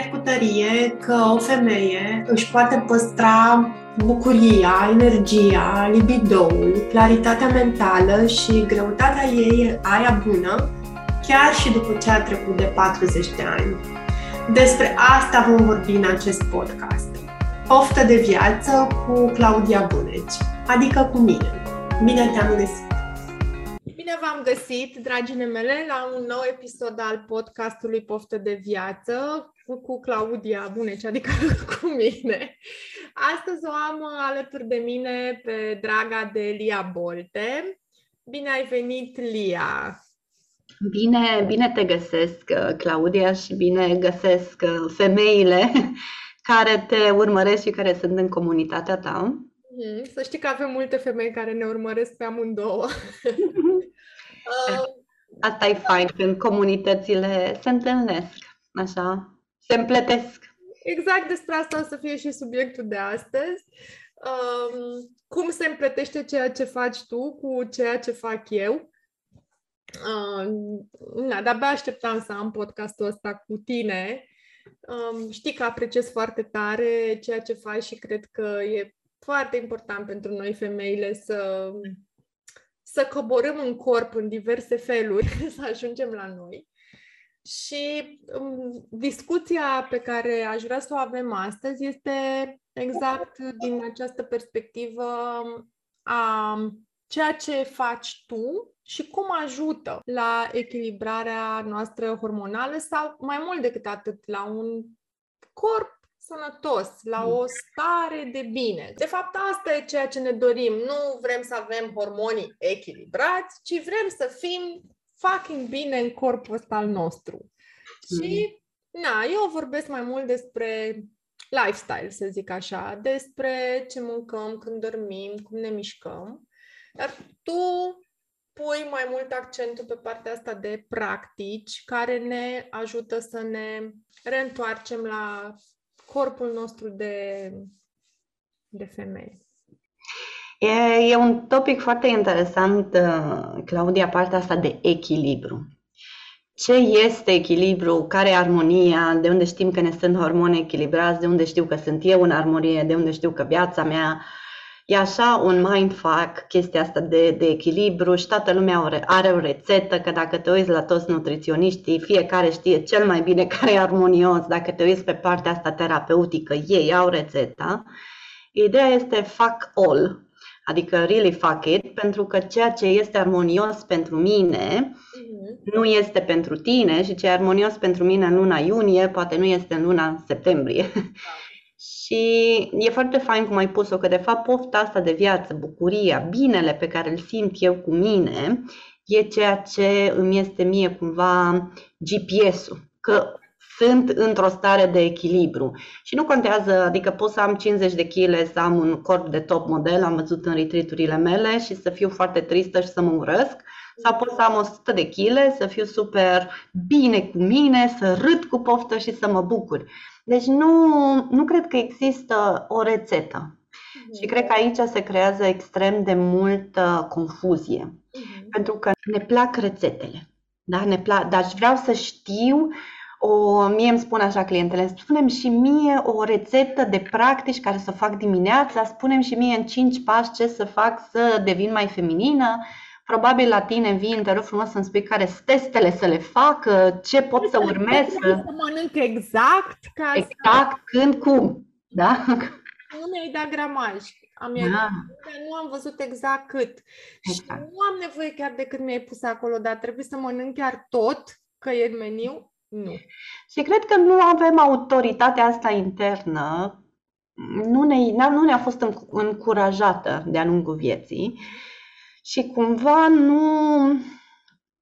Cred cu tărie că o femeie își poate păstra bucuria, energia, libidoul, claritatea mentală și greutatea ei, aia bună, chiar și după ce a trecut de 40 de ani. Despre asta vom vorbi în acest podcast. Poftă de viață cu Claudia Buneci, adică cu mine. Bine te-am găsit! Bine v-am găsit, dragile mele, la un nou episod al podcastului Poftă de Viață cu Claudia Buneci, adică cu mine. Astăzi o am alături de mine pe draga de Lia Bolte. Bine ai venit, Lia! Bine, bine te găsesc, Claudia, și bine găsesc femeile care te urmăresc și care sunt în comunitatea ta. Mm, să știi că avem multe femei care ne urmăresc pe amândouă. Uh, Asta e fain când comunitățile se întâlnesc, așa, se împletesc. Exact despre asta o să fie și subiectul de astăzi. Um, cum se împletește ceea ce faci tu cu ceea ce fac eu. Uh, na, de-abia așteptam să am podcastul ăsta cu tine. Um, știi că apreciez foarte tare ceea ce faci și cred că e foarte important pentru noi femeile să să coborâm în corp în diverse feluri, să ajungem la noi. Și um, discuția pe care aș vrea să o avem astăzi este exact din această perspectivă a ceea ce faci tu și cum ajută la echilibrarea noastră hormonală sau mai mult decât atât la un corp sănătos, la o stare de bine. De fapt, asta e ceea ce ne dorim. Nu vrem să avem hormonii echilibrați, ci vrem să fim fucking bine în corpul ăsta al nostru. Mm. Și, na, eu vorbesc mai mult despre lifestyle, să zic așa, despre ce mâncăm, când dormim, cum ne mișcăm. Dar tu pui mai mult accentul pe partea asta de practici care ne ajută să ne reîntoarcem la corpul nostru de, de femeie. E, e un topic foarte interesant, uh, Claudia, partea asta de echilibru. Ce este echilibru? Care e armonia? De unde știm că ne sunt hormoni echilibrați? De unde știu că sunt eu în armonie? De unde știu că viața mea E așa un mindfuck chestia asta de, de echilibru și toată lumea are, are o rețetă, că dacă te uiți la toți nutriționiștii, fiecare știe cel mai bine care e armonios, dacă te uiți pe partea asta terapeutică, ei au rețeta. Ideea este fuck all, adică really fuck it, pentru că ceea ce este armonios pentru mine mm-hmm. nu este pentru tine și ce e armonios pentru mine în luna iunie poate nu este în luna septembrie. Da. Și e foarte fain cum ai pus-o, că de fapt pofta asta de viață, bucuria, binele pe care îl simt eu cu mine, e ceea ce îmi este mie cumva GPS-ul. Că sunt într-o stare de echilibru. Și nu contează, adică pot să am 50 de kg, să am un corp de top model, am văzut în retreat mele și să fiu foarte tristă și să mă urăsc, sau pot să am 100 de kg, să fiu super bine cu mine, să râd cu poftă și să mă bucur. Deci nu, nu cred că există o rețetă. Uh-huh. Și cred că aici se creează extrem de multă confuzie. Uh-huh. Pentru că ne plac rețetele. Da? Ne plac, dar vreau să știu o, mie îmi spun așa clientele, spunem și mie o rețetă de practici care să fac dimineața, spunem și mie în 5 pași ce să fac să devin mai feminină, Probabil la tine vin, te rog frumos să-mi spui care sunt testele să le fac, ce pot să urmez. Să mănânc exact. Ca exact, să... când, cum. Da? Nu mi-ai dat gramaj. Am da. dar nu am văzut exact cât. Exact. Și nu am nevoie chiar de cât mi-ai pus acolo, dar trebuie să mănânc chiar tot, că e în meniu. Nu. Și cred că nu avem autoritatea asta internă, nu, ne, nu ne-a fost încurajată de-a lungul vieții și cumva nu,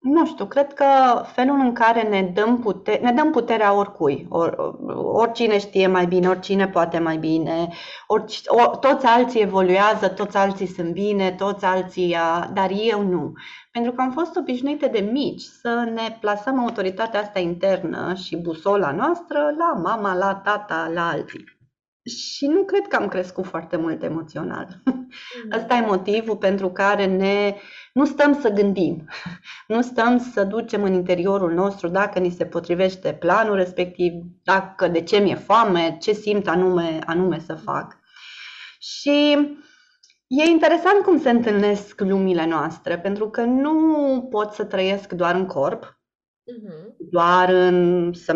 nu știu, cred că felul în care ne dăm, putere, ne dăm puterea oricui, or, oricine știe mai bine, oricine poate mai bine, orici, or, toți alții evoluează, toți alții sunt bine, toți alții, dar eu nu. Pentru că am fost obișnuite de mici să ne plasăm autoritatea asta internă și busola noastră la mama, la tata, la alții. Și nu cred că am crescut foarte mult emoțional. Ăsta e motivul pentru care ne, nu stăm să gândim, nu stăm să ducem în interiorul nostru dacă ni se potrivește planul respectiv, dacă de ce mi-e foame, ce simt anume, anume să fac. Și e interesant cum se întâlnesc lumile noastre, pentru că nu pot să trăiesc doar în corp, uh-huh. doar în să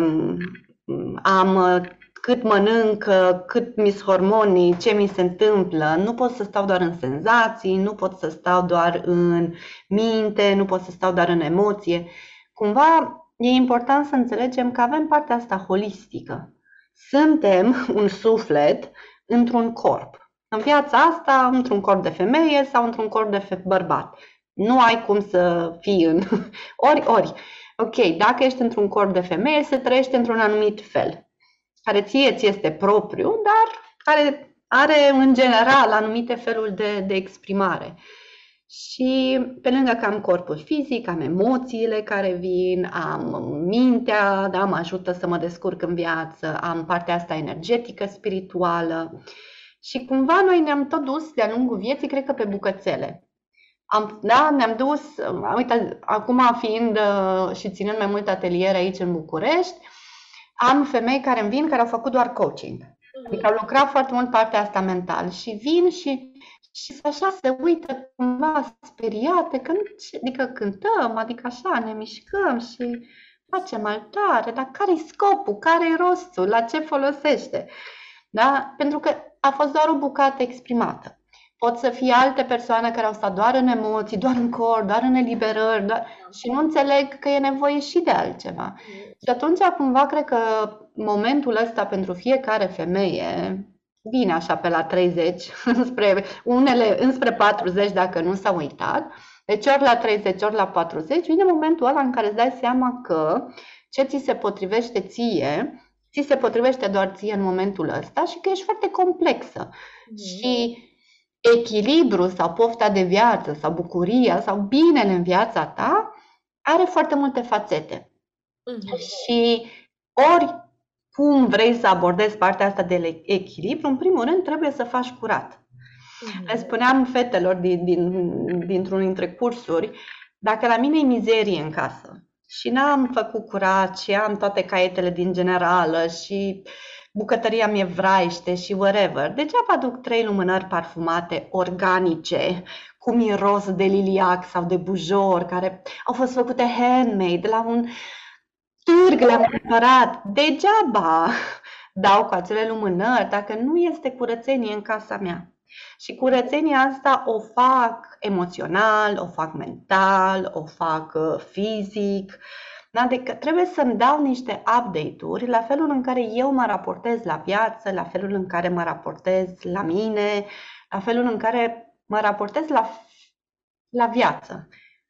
am cât mănânc, cât mi hormonii, ce mi se întâmplă. Nu pot să stau doar în senzații, nu pot să stau doar în minte, nu pot să stau doar în emoție. Cumva e important să înțelegem că avem partea asta holistică. Suntem un suflet într-un corp. În viața asta, într-un corp de femeie sau într-un corp de bărbat. Nu ai cum să fii în ori, ori. Ok, dacă ești într-un corp de femeie, se trăiește într-un anumit fel care ție ți este propriu, dar care are în general anumite feluri de, de exprimare. Și pe lângă că am corpul fizic, am emoțiile care vin, am mintea, da, mă ajută să mă descurc în viață, am partea asta energetică, spirituală. Și cumva noi ne-am tot dus de-a lungul vieții, cred că pe bucățele. Am, da, ne-am dus, uite, acum fiind uh, și ținând mai multe ateliere aici în București, am femei care îmi vin care au făcut doar coaching. Adică au lucrat foarte mult partea asta mental și vin și, și așa se uită cumva speriate, că, adică cântăm, adică așa ne mișcăm și facem altare, dar care-i scopul, care-i rostul, la ce folosește? Da? Pentru că a fost doar o bucată exprimată. Pot să fie alte persoane care au stat doar în emoții, doar în corp, doar în eliberări doar... și nu înțeleg că e nevoie și de altceva. Și atunci, cumva, cred că momentul ăsta pentru fiecare femeie vine așa pe la 30, înspre, unele înspre 40 dacă nu s-au uitat, deci ori la 30, ori la 40, vine momentul ăla în care îți dai seama că ce ți se potrivește ție, ți se potrivește doar ție în momentul ăsta și că ești foarte complexă. Mm. Și echilibru sau pofta de viață sau bucuria sau binele în viața ta are foarte multe fațete. Mm-hmm. Și ori cum vrei să abordezi partea asta de echilibru, în primul rând trebuie să faci curat. Mm-hmm. Le spuneam fetelor din, din, dintr-un dintre cursuri, dacă la mine e mizerie în casă și n-am făcut curat și am toate caietele din generală și bucătăria mi-e vraiște și whatever, degeaba aduc trei lumânări parfumate organice cu miros de liliac sau de bujor care au fost făcute handmade la un târg, le-am cumpărat. Degeaba dau cu acele lumânări dacă nu este curățenie în casa mea. Și curățenia asta o fac emoțional, o fac mental, o fac uh, fizic. Da? Adică trebuie să-mi dau niște update-uri la felul în care eu mă raportez la viață, la felul în care mă raportez la mine, la felul în care mă raportez la, la viață.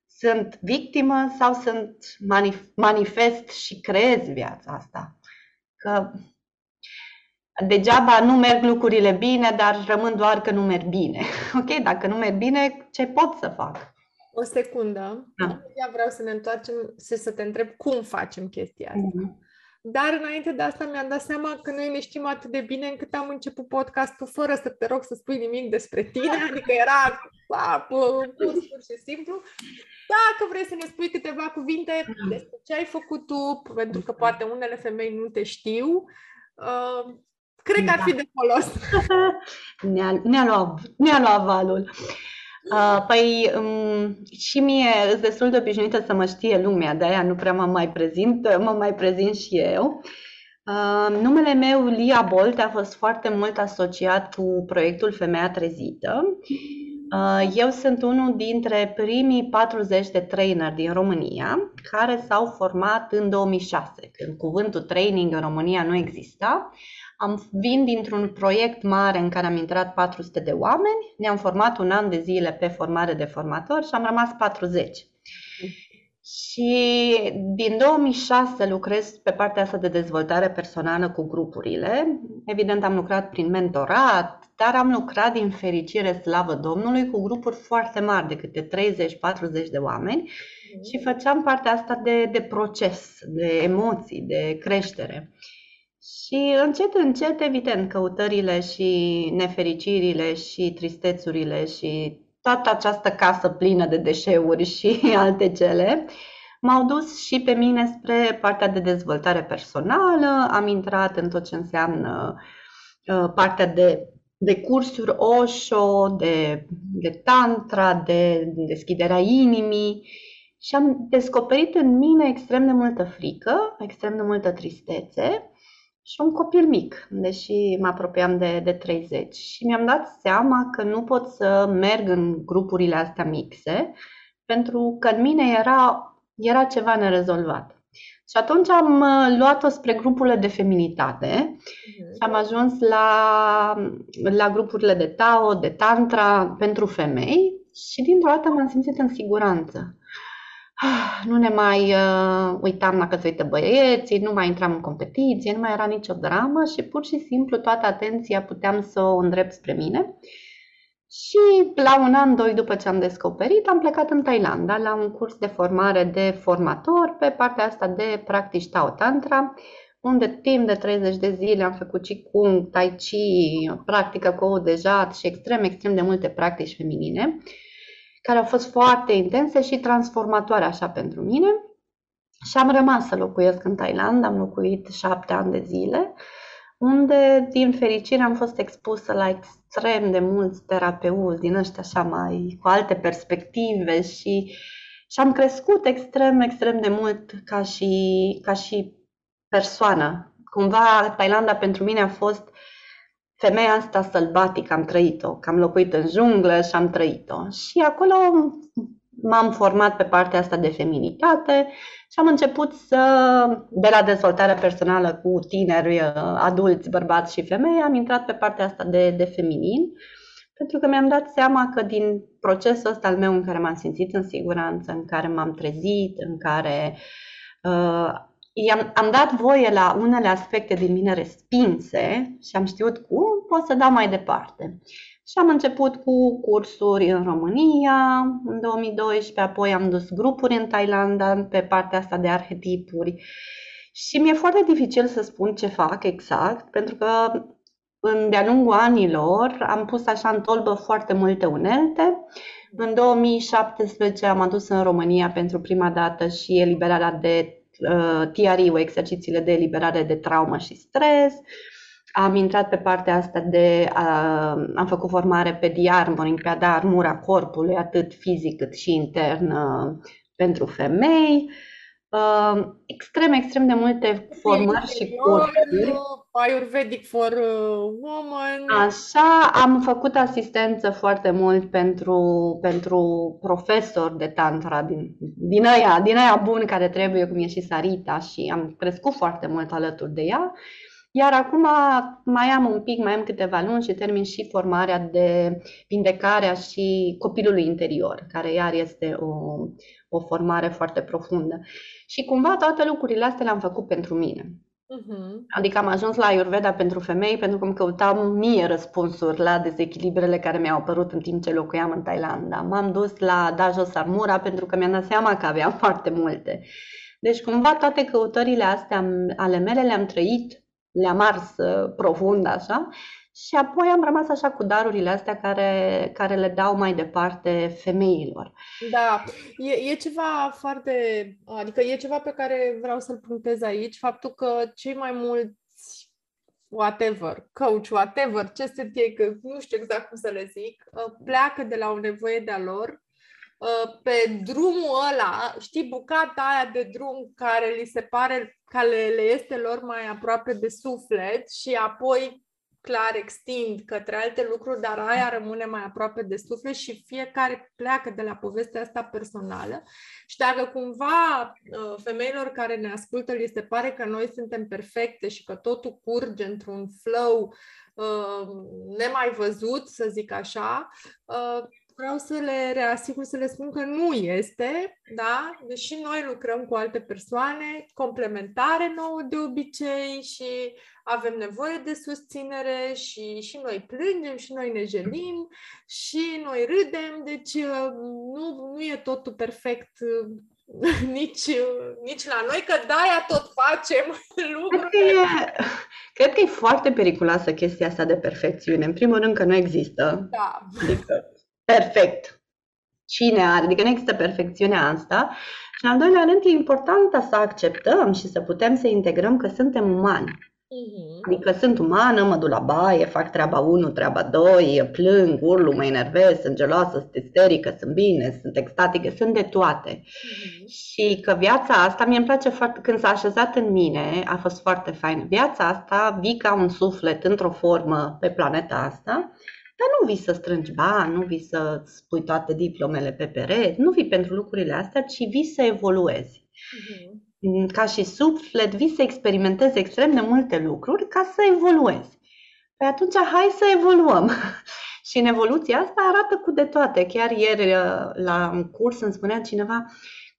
Sunt victimă sau sunt manif- manifest și creez viața asta? Că degeaba nu merg lucrurile bine, dar rămân doar că nu merg bine. Ok, dacă nu merg bine, ce pot să fac? O secundă. Da. Eu vreau să ne întoarcem și să te întreb cum facem chestia asta. Mm-hmm. Dar înainte de asta mi-am dat seama că noi ne știm atât de bine încât am început podcastul fără să te rog să spui nimic despre tine, adică era pa, pur, pur și simplu. Dacă vrei să ne spui câteva cuvinte despre ce ai făcut tu, pentru că poate unele femei nu te știu, uh, cred că ar fi de folos. Ne-a, ne-a, luat, ne-a luat valul. Uh, păi um, și mie sunt destul de obișnuită să mă știe lumea, de aia nu prea mă mai prezint, mă mai prezint și eu. Uh, numele meu, Lia Bolt, a fost foarte mult asociat cu proiectul Femeia Trezită. Uh, eu sunt unul dintre primii 40 de trainer din România care s-au format în 2006, când cuvântul training în România nu exista. Am vin dintr-un proiect mare în care am intrat 400 de oameni, ne-am format un an de zile pe formare de formatori și am rămas 40. Și din 2006 lucrez pe partea asta de dezvoltare personală cu grupurile. Evident, am lucrat prin mentorat, dar am lucrat din fericire, slavă Domnului, cu grupuri foarte mari, de câte 30-40 de oameni mm-hmm. și făceam partea asta de, de proces, de emoții, de creștere. Și încet, încet, evident, căutările și nefericirile și tristețurile și toată această casă plină de deșeuri și alte cele m-au dus și pe mine spre partea de dezvoltare personală. Am intrat în tot ce înseamnă uh, partea de, de cursuri Osho, de, de tantra, de deschiderea inimii și am descoperit în mine extrem de multă frică, extrem de multă tristețe și un copil mic, deși mă apropiam de, de 30. Și mi-am dat seama că nu pot să merg în grupurile astea mixe, pentru că în mine era, era ceva nerezolvat. Și atunci am uh, luat-o spre grupurile de feminitate uh-huh. și am ajuns la, la grupurile de Tao, de Tantra pentru femei și dintr-o dată m-am simțit în siguranță. Nu ne mai uh, uitam dacă se uită băieții, nu mai intram în competiție, nu mai era nicio dramă și pur și simplu toată atenția puteam să o îndrept spre mine. Și la un an, doi după ce am descoperit, am plecat în Thailanda la un curs de formare de formator pe partea asta de practici Tao Tantra, unde timp de 30 de zile am făcut Qigong, Tai Chi, practică cu de jat și extrem, extrem de multe practici feminine care au fost foarte intense și transformatoare așa pentru mine. Și am rămas să locuiesc în Thailand, am locuit șapte ani de zile, unde, din fericire, am fost expusă la extrem de mulți terapeuți din ăștia așa mai cu alte perspective și, și am crescut extrem, extrem de mult ca și, ca și persoană. Cumva, Thailanda pentru mine a fost femeia asta sălbatică, am trăit-o, că am locuit în junglă și am trăit-o. Și acolo m-am format pe partea asta de feminitate și am început să, de la dezvoltarea personală cu tineri, adulți, bărbați și femei, am intrat pe partea asta de, de feminin, pentru că mi-am dat seama că din procesul ăsta al meu în care m-am simțit în siguranță, în care m-am trezit, în care uh, i-am, am dat voie la unele aspecte din mine respinse și am știut cum pot să dau mai departe. Și am început cu cursuri în România în 2012, apoi am dus grupuri în Thailanda pe partea asta de arhetipuri. Și mi-e foarte dificil să spun ce fac exact, pentru că în de-a lungul anilor am pus așa în tolbă foarte multe unelte. În 2017 am adus în România pentru prima dată și eliberarea de uh, TRI-ul, exercițiile de eliberare de traumă și stres. Am intrat pe partea asta de, uh, am făcut formare pe de-armoring, pe a da armura corpului, atât fizic cât și intern, uh, pentru femei. Uh, extrem, extrem de multe formări și cursuri. Ayurvedic for uh, Women. Așa, am făcut asistență foarte mult pentru, pentru profesori de tantra din, din, aia, din aia buni care trebuie, cum e și Sarita și am crescut foarte mult alături de ea. Iar acum mai am un pic, mai am câteva luni și termin și formarea de vindecarea și copilului interior, care iar este o, o formare foarte profundă. Și cumva toate lucrurile astea le-am făcut pentru mine. Uh-huh. Adică am ajuns la Ayurveda pentru femei pentru că îmi căutam mie răspunsuri la dezechilibrele care mi-au apărut în timp ce locuiam în Thailanda. M-am dus la Dajo Sarmura pentru că mi-am dat seama că aveam foarte multe. Deci cumva toate căutările astea ale mele le-am trăit, le-am ars uh, profund așa și apoi am rămas așa cu darurile astea care, care le dau mai departe femeilor. Da, e, e ceva foarte, adică e ceva pe care vreau să-l punctez aici, faptul că cei mai mulți whatever, coach, whatever, ce sunt ei, că nu știu exact cum să le zic, uh, pleacă de la o nevoie de-a lor uh, pe drumul ăla, știi, bucata aia de drum care li se pare că le, le este lor mai aproape de suflet și apoi clar extind către alte lucruri, dar aia rămâne mai aproape de suflet și fiecare pleacă de la povestea asta personală. Și dacă cumva uh, femeilor care ne ascultă li se pare că noi suntem perfecte și că totul curge într-un flow uh, nemai văzut, să zic așa, uh, vreau să le reasigur, să le spun că nu este, da? Deși noi lucrăm cu alte persoane, complementare nouă de obicei și avem nevoie de susținere și, și noi plângem și noi ne jelim și noi râdem, deci uh, nu, nu e totul perfect uh, nici, nici la noi, că de-aia tot facem lucruri. Cred că, e, cred că e foarte periculoasă chestia asta de perfecțiune. În primul rând că nu există. Da. Adică, perfect. Cine are? Adică nu există perfecțiunea asta. Și în al doilea rând e important să acceptăm și să putem să integrăm că suntem umani. Uh-huh. Adică sunt umană, mă duc la baie, fac treaba 1, treaba 2, plâng, urlu, mă enervez, sunt geloasă, sunt isterică, sunt bine, sunt extatică, sunt de toate. Uh-huh. Și că viața asta, mie îmi place foarte, când s-a așezat în mine, a fost foarte fain. Viața asta vii ca un suflet într-o formă pe planeta asta, dar nu vii să strângi bani, nu vii să spui toate diplomele pe pereți, nu vii pentru lucrurile astea, ci vii să evoluezi. Uh-huh ca și suflet, vii să experimentezi extrem de multe lucruri ca să evoluezi. Păi atunci hai să evoluăm. și în evoluția asta arată cu de toate. Chiar ieri uh, la un curs îmi spunea cineva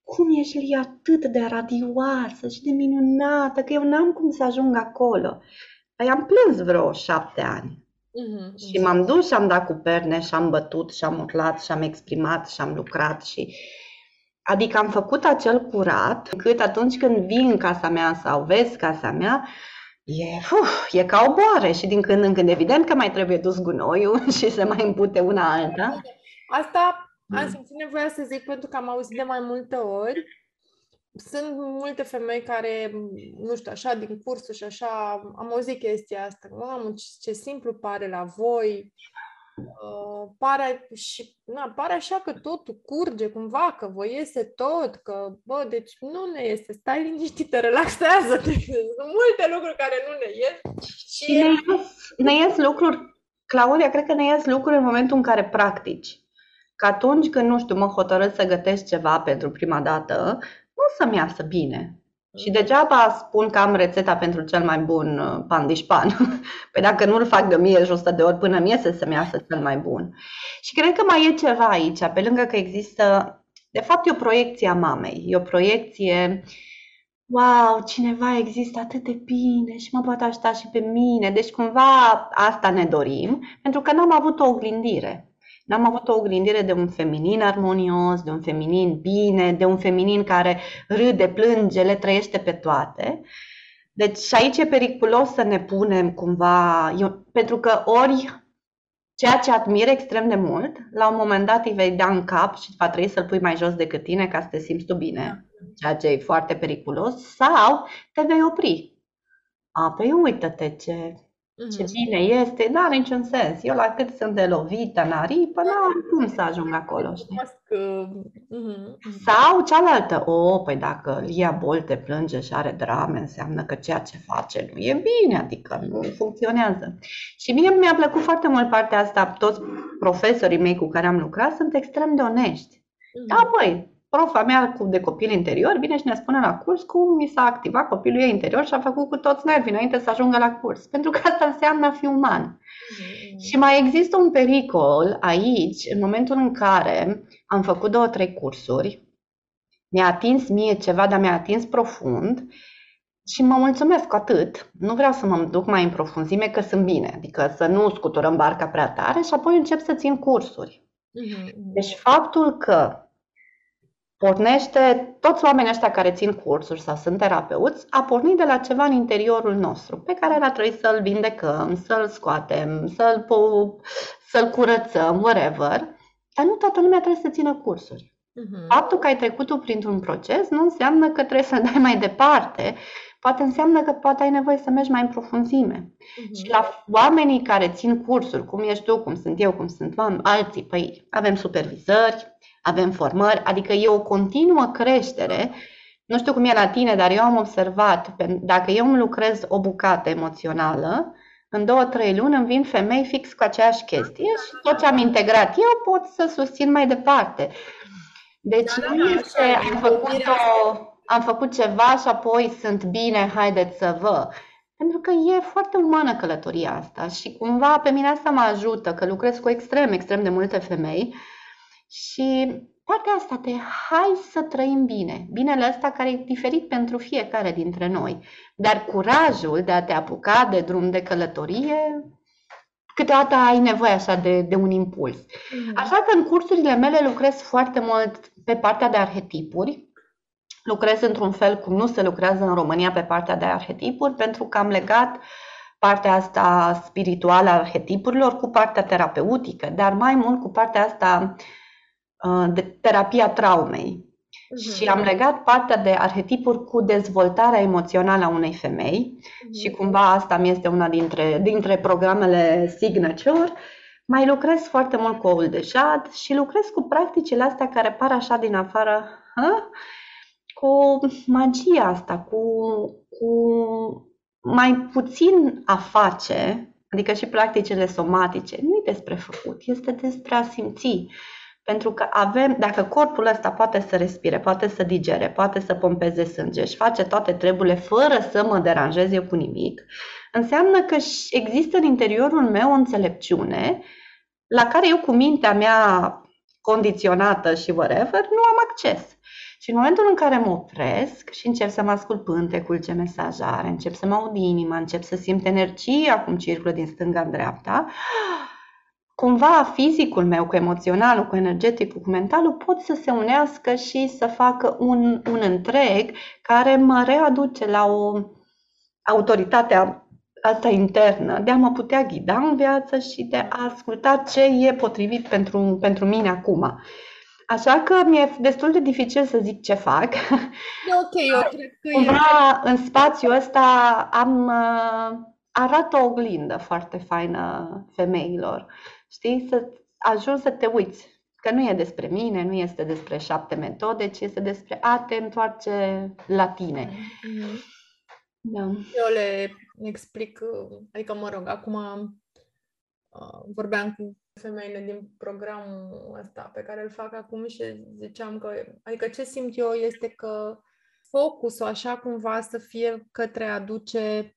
cum ești Lia atât de radioasă și de minunată, că eu n-am cum să ajung acolo. Păi am plâns vreo șapte ani. Uh-huh, și m-am dus și am dat cu perne și am bătut și am urlat și am exprimat și am lucrat și Adică am făcut acel curat, cât atunci când vii în casa mea sau vezi casa mea, e, uf, e ca o boare și din când în când evident că mai trebuie dus gunoiul și se mai împute una alta. Asta am simțit nevoia să zic pentru că am auzit de mai multe ori. Sunt multe femei care, nu știu, așa, din cursul și așa, am auzit chestia asta. Mamă, ce, ce simplu pare la voi, Uh, pare, și, na, pare așa că totul curge cumva, că vă iese tot, că, bă, deci nu ne iese, stai liniștită, relaxează Sunt multe lucruri care nu ne ies. Și ne ies, ne ies lucruri, Claudia, cred că ne ies lucruri în momentul în care practici. Că atunci când, nu știu, mă hotărăsc să gătesc ceva pentru prima dată, nu o să-mi iasă bine. Și degeaba spun că am rețeta pentru cel mai bun uh, pandișpan. Păi dacă nu-l fac de mie și de ori până mie să-mi iasă cel mai bun. Și cred că mai e ceva aici, pe lângă că există, de fapt e o proiecție a mamei, e o proiecție, wow, cineva există atât de bine și mă poate ajuta și pe mine. Deci cumva asta ne dorim, pentru că n-am avut o oglindire. N-am avut o oglindire de un feminin armonios, de un feminin bine, de un feminin care râde, plânge, le trăiește pe toate. Deci aici e periculos să ne punem cumva, eu, pentru că ori ceea ce admir extrem de mult, la un moment dat îi vei da în cap și va trebui să-l pui mai jos decât tine ca să te simți tu bine, ceea ce e foarte periculos, sau te vei opri. A, păi uită-te ce ce mhm. bine este, nu are niciun sens. Eu la cât sunt de lovită în aripă, nu am cum să ajung acolo, știi? Mhm. Sau cealaltă, o, păi dacă Lia Bolte plânge și are drame, înseamnă că ceea ce face nu e bine, adică nu funcționează. Și mie mi-a plăcut foarte mult partea asta, toți profesorii mei cu care am lucrat sunt extrem de onești. Da, băi, profa mea de copil interior vine și ne spune la curs cum mi s-a activat copilul ei interior și a făcut cu toți nervii înainte să ajungă la curs. Pentru că asta înseamnă a fi uman. Mm-hmm. Și mai există un pericol aici, în momentul în care am făcut două, trei cursuri, mi-a atins mie ceva, dar mi-a atins profund și mă mulțumesc cu atât. Nu vreau să mă duc mai în profunzime că sunt bine, adică să nu scuturăm barca prea tare și apoi încep să țin cursuri. Mm-hmm. Deci faptul că pornește, toți oamenii ăștia care țin cursuri sau sunt terapeuți, a pornit de la ceva în interiorul nostru, pe care ar trebui să-l vindecăm, să-l scoatem, să-l, să-l curățăm, whatever, dar nu toată lumea trebuie să țină cursuri. Uh-huh. Faptul că ai trecut tu printr-un proces nu înseamnă că trebuie să dai mai departe, poate înseamnă că poate ai nevoie să mergi mai în profunzime. Uh-huh. Și la oamenii care țin cursuri, cum ești tu, cum sunt eu, cum sunt alții, păi avem supervizări, avem formări, adică e o continuă creștere. Nu știu cum e la tine, dar eu am observat, dacă eu îmi lucrez o bucată emoțională, în două, trei luni îmi vin femei fix cu aceeași chestie și tot ce am integrat eu pot să susțin mai departe. Deci da, nu da, este am făcut, o, am făcut ceva și apoi sunt bine, haideți să vă. Pentru că e foarte umană călătoria asta și cumva pe mine asta mă ajută, că lucrez cu extrem, extrem de multe femei și partea asta de hai să trăim bine, binele ăsta care e diferit pentru fiecare dintre noi, dar curajul de a te apuca de drum de călătorie, câteodată ai nevoie așa de, de un impuls. Mm-hmm. Așa că în cursurile mele lucrez foarte mult pe partea de arhetipuri, lucrez într-un fel cum nu se lucrează în România pe partea de arhetipuri, pentru că am legat partea asta spirituală a arhetipurilor cu partea terapeutică, dar mai mult cu partea asta uh, de terapia traumei. Uh-huh. Și am legat partea de arhetipuri cu dezvoltarea emoțională a unei femei uh-huh. și cumva asta mi este una dintre, dintre programele signature. Mai lucrez foarte mult cu oul de jad și lucrez cu practicile astea care par așa din afară, hă? cu magia asta, cu, cu mai puțin a face, adică și practicile somatice, nu e despre făcut, este despre a simți. Pentru că avem, dacă corpul ăsta poate să respire, poate să digere, poate să pompeze sânge și face toate treburile fără să mă deranjeze cu nimic, înseamnă că există în interiorul meu o înțelepciune la care eu cu mintea mea condiționată și whatever, nu am acces. Și în momentul în care mă opresc și încep să mă ascult pântecul, ce mesaj are, încep să mă aud inima, încep să simt energia cum circulă din stânga în dreapta, cumva fizicul meu cu emoționalul, cu energeticul, cu mentalul pot să se unească și să facă un, un întreg care mă readuce la o autoritate asta internă, de a mă putea ghida în viață și de a asculta ce e potrivit pentru, pentru mine acum. Așa că mi-e destul de dificil să zic ce fac. E ok, eu cred că Cumva, e... în spațiul ăsta am uh, arată o oglindă foarte faină femeilor. Știi? Să ajungi să te uiți. Că nu e despre mine, nu este despre șapte metode, ci este despre a te întoarce la tine. Mm-hmm. Da. Eu le explic, adică mă rog, acum uh, vorbeam cu femeile din programul ăsta pe care îl fac acum și ziceam că, adică ce simt eu este că focusul așa cumva să fie către a aduce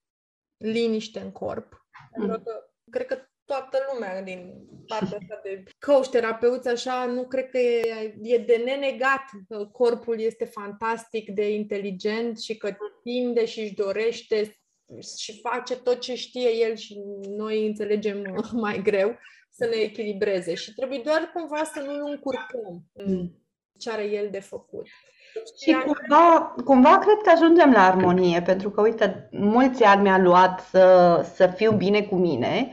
liniște în corp. Mm. Pentru că cred că toată lumea din partea asta de coach, terapeuți, așa, nu cred că e, e de nenegat că corpul este fantastic de inteligent și că tinde și își dorește și face tot ce știe el și noi înțelegem mai greu să ne echilibreze și trebuie doar cumva să nu încurcăm în ce are el de făcut. Și cumva, cumva cred că ajungem la armonie, pentru că, uite, mulți ani mi-a luat să, să fiu bine cu mine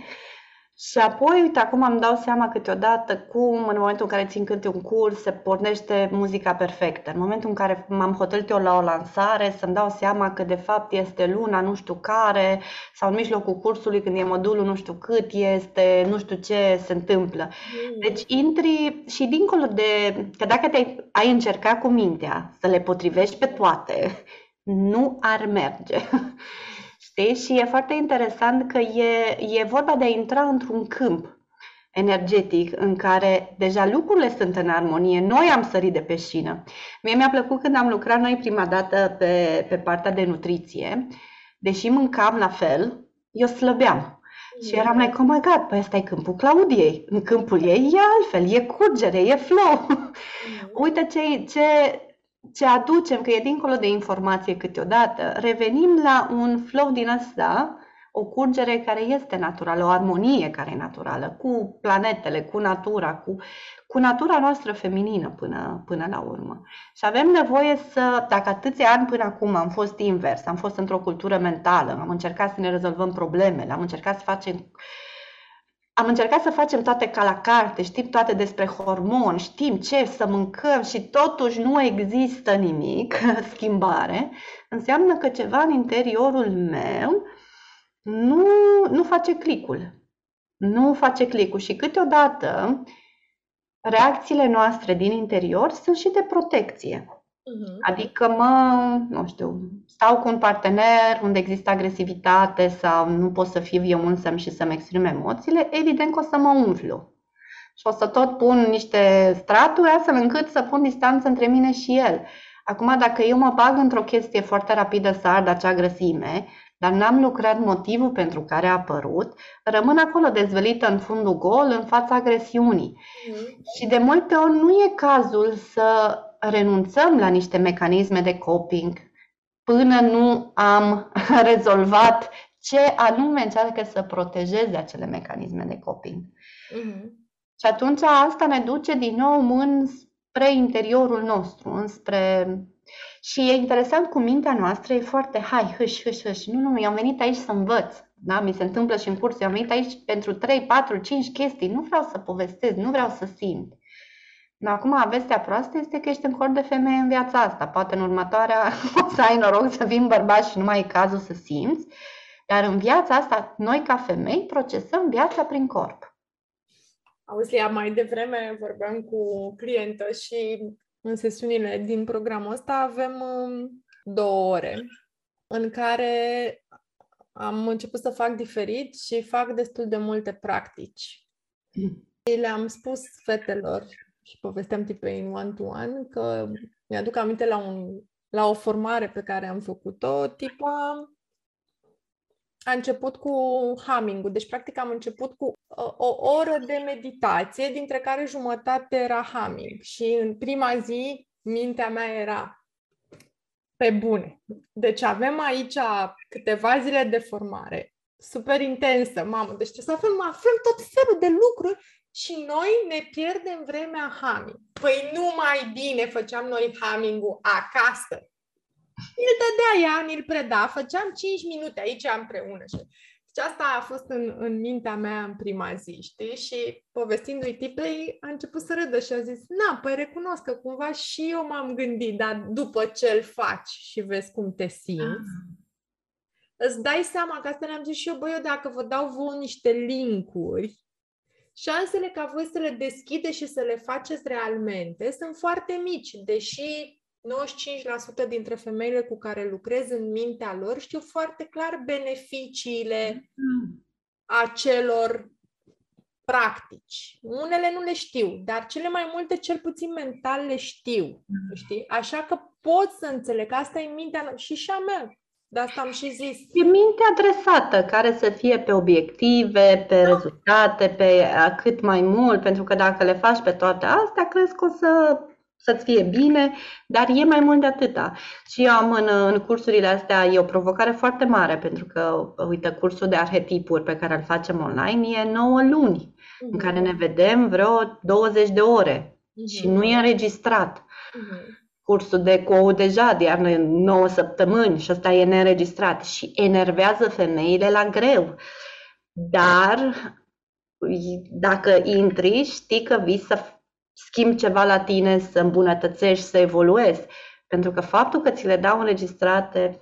și apoi, uite, acum îmi dau seama câteodată cum, în momentul în care țin câte un curs, se pornește muzica perfectă. În momentul în care m-am hotărât eu la o lansare, să-mi dau seama că, de fapt, este luna nu știu care, sau în mijlocul cursului, când e modulul nu știu cât este, nu știu ce se întâmplă. Mm. Deci, intri și dincolo de... că dacă te ai încercat cu mintea să le potrivești pe toate, nu ar merge. Știi? Și e foarte interesant că e, e vorba de a intra într-un câmp energetic în care deja lucrurile sunt în armonie. Noi am sărit de pe șină. Mie mi-a plăcut când am lucrat noi prima dată pe, pe partea de nutriție. Deși mâncam la fel, eu slăbeam. Și eram like, oh my god, păi ăsta e câmpul Claudiei. În câmpul ei e altfel, e curgere, e flow. Mm. Uite ce, ce ce aducem, că e dincolo de informație câteodată, revenim la un flow din asta, o curgere care este naturală, o armonie care e naturală, cu planetele, cu natura, cu, cu natura noastră feminină până, până la urmă. Și avem nevoie să, dacă atâția ani până acum am fost invers, am fost într-o cultură mentală, am încercat să ne rezolvăm problemele, am încercat să facem am încercat să facem toate ca la carte, știm toate despre hormoni, știm ce să mâncăm și totuși nu există nimic, schimbare, înseamnă că ceva în interiorul meu nu, nu face clicul. Nu face clicul și câteodată reacțiile noastre din interior sunt și de protecție. Uh-huh. Adică mă, nu știu, stau cu un partener unde există agresivitate sau nu pot să fiu eu însă și să-mi exprim emoțiile, evident că o să mă umflu. Și o să tot pun niște straturi astfel încât să pun distanță între mine și el. Acum, dacă eu mă bag într-o chestie foarte rapidă să ard acea grăsime, dar n-am lucrat motivul pentru care a apărut, rămân acolo dezvelită în fundul gol, în fața agresiunii. Mm. Și de multe ori nu e cazul să renunțăm la niște mecanisme de coping până nu am rezolvat ce anume încearcă să protejeze acele mecanisme de coping. Mm-hmm. Și atunci asta ne duce din nou în spre interiorul nostru, înspre Și e interesant cu mintea noastră, e foarte, hai, hâș, hâș, hâș. Nu, nu, eu am venit aici să învăț. Da? Mi se întâmplă și în curs. Eu am venit aici pentru 3, 4, 5 chestii. Nu vreau să povestesc, nu vreau să simt. Dar acum, vestea proastă este că ești în cor de femeie în viața asta. Poate în următoarea o să ai noroc să fii bărbat și nu mai e cazul să simți. Dar în viața asta, noi ca femei procesăm viața prin corp. Auzi, mai devreme vorbeam cu clientă și în sesiunile din programul ăsta avem um, două ore în care am început să fac diferit și fac destul de multe practici. Mm. Le-am spus fetelor și povesteam tipei în one-to-one că mi-aduc aminte la, un, la o formare pe care am făcut-o, tipa a început cu humming Deci, practic, am început cu o, o oră de meditație, dintre care jumătate era humming. Și în prima zi, mintea mea era pe bune. Deci avem aici câteva zile de formare, super intensă, mamă, deci ce să aflăm, aflăm tot felul de lucruri și noi ne pierdem vremea humming. Păi nu mai bine făceam noi humming-ul acasă, îl dădea ea, ni-l preda, făceam 5 minute aici împreună. Și deci asta a fost în, în mintea mea în prima zi, știi? Și povestindu-i tipei, a început să râdă și a zis, na, păi recunosc că cumva și eu m-am gândit, dar după ce îl faci și vezi cum te simți, ah. îți dai seama că asta le-am zis și eu, băi, eu dacă vă dau vouă niște linkuri, șansele ca voi să le deschide și să le faceți realmente sunt foarte mici, deși 95% dintre femeile cu care lucrez în mintea lor știu foarte clar beneficiile mm. acelor practici. Unele nu le știu, dar cele mai multe, cel puțin mental, le știu. Mm. Știi? Așa că pot să înțeleg. Asta e mintea și și a mea. De asta am și zis. E minte adresată, care să fie pe obiective, pe da. rezultate, pe cât mai mult, pentru că dacă le faci pe toate astea, crezi că o să să-ți fie bine, dar e mai mult de atâta. Și eu am în, în cursurile astea, e o provocare foarte mare, pentru că, uite, cursul de arhetipuri pe care îl facem online e 9 luni, uh-huh. în care ne vedem vreo 20 de ore uh-huh. și nu e înregistrat. Uh-huh. Cursul de cou deja de iarnă 9 săptămâni și ăsta e neregistrat și enervează femeile la greu. Dar dacă intri, știi că vii să schimbi ceva la tine, să îmbunătățești, să evoluezi. Pentru că faptul că ți le dau înregistrate,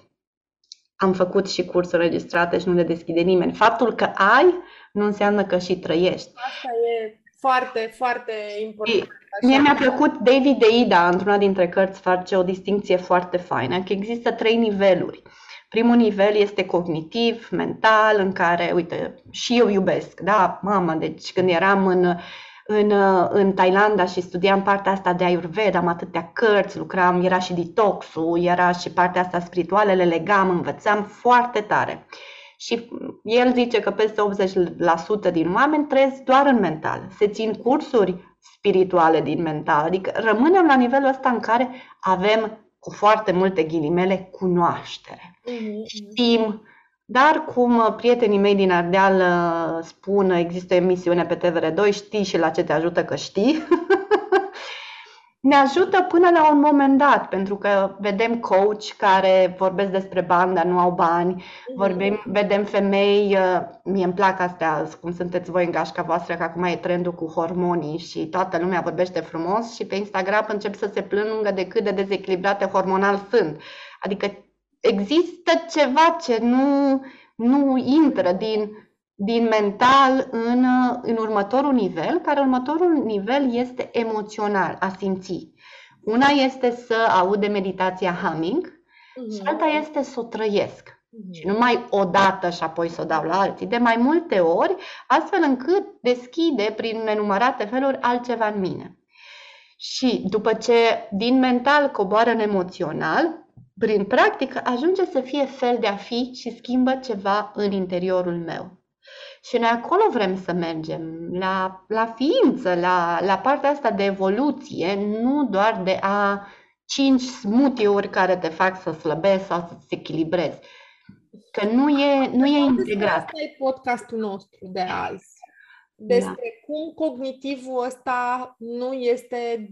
am făcut și cursuri înregistrate și nu le deschide nimeni. Faptul că ai nu înseamnă că și trăiești. Asta e foarte, foarte important. Așa. Mie mi-a plăcut David Deida, într-una dintre cărți, face o distinție foarte faină, că există trei niveluri. Primul nivel este cognitiv, mental, în care, uite, și eu iubesc, da, mama, deci când eram în în, uh, în Thailanda și studiam partea asta de Ayurveda, am atâtea cărți, lucram, era și detoxul, era și partea asta spirituală, le legam, învățam foarte tare. Și el zice că peste 80% din oameni trăiesc doar în mental. Se țin cursuri spirituale din mental, adică rămânem la nivelul ăsta în care avem cu foarte multe ghilimele cunoaștere. Mm-hmm. Știm dar cum uh, prietenii mei din Ardeal uh, spun, există emisiune pe TVR2, știi și la ce te ajută că știi. ne ajută până la un moment dat, pentru că vedem coach care vorbesc despre bani, dar nu au bani, mhm. vorbim, vedem femei, uh, mie îmi plac astea, cum sunteți voi în gașca voastră, că acum e trendul cu hormonii și toată lumea vorbește frumos și pe Instagram încep să se plângă de cât de dezechilibrate hormonal sunt. Adică există ceva ce nu, nu intră din, din mental în, în următorul nivel, care următorul nivel este emoțional, a simți. Una este să aud de meditația humming uh-huh. și alta este să o trăiesc. Uh-huh. Și numai o dată și apoi să o dau la alții, de mai multe ori, astfel încât deschide prin nenumărate feluri altceva în mine. Și după ce din mental coboară în emoțional, prin practică, ajunge să fie fel de a fi și schimbă ceva în interiorul meu. Și noi acolo vrem să mergem, la, la ființă, la, la partea asta de evoluție, nu doar de a cinci smoothie-uri care te fac să slăbezi sau să-ți echilibrezi. Că nu e, nu e integrat. Asta e podcastul nostru de azi. despre da. cum cognitivul ăsta nu este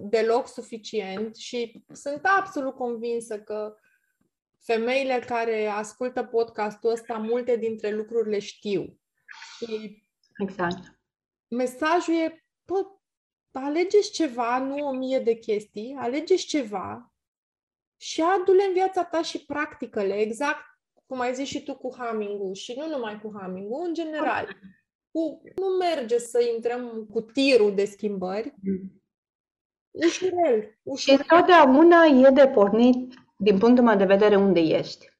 deloc suficient și sunt absolut convinsă că femeile care ascultă podcastul ăsta, multe dintre lucruri le știu. Și exact. Mesajul e, bă, alegeți ceva, nu o mie de chestii, alegeți ceva și adu-le în viața ta și practică-le, exact cum ai zis și tu cu humming și nu numai cu humming în general. Cu, nu merge să intrăm cu tirul de schimbări. Mm. Ușurel, ușurel. Și totdeauna e de pornit, din punctul meu de vedere, unde ești.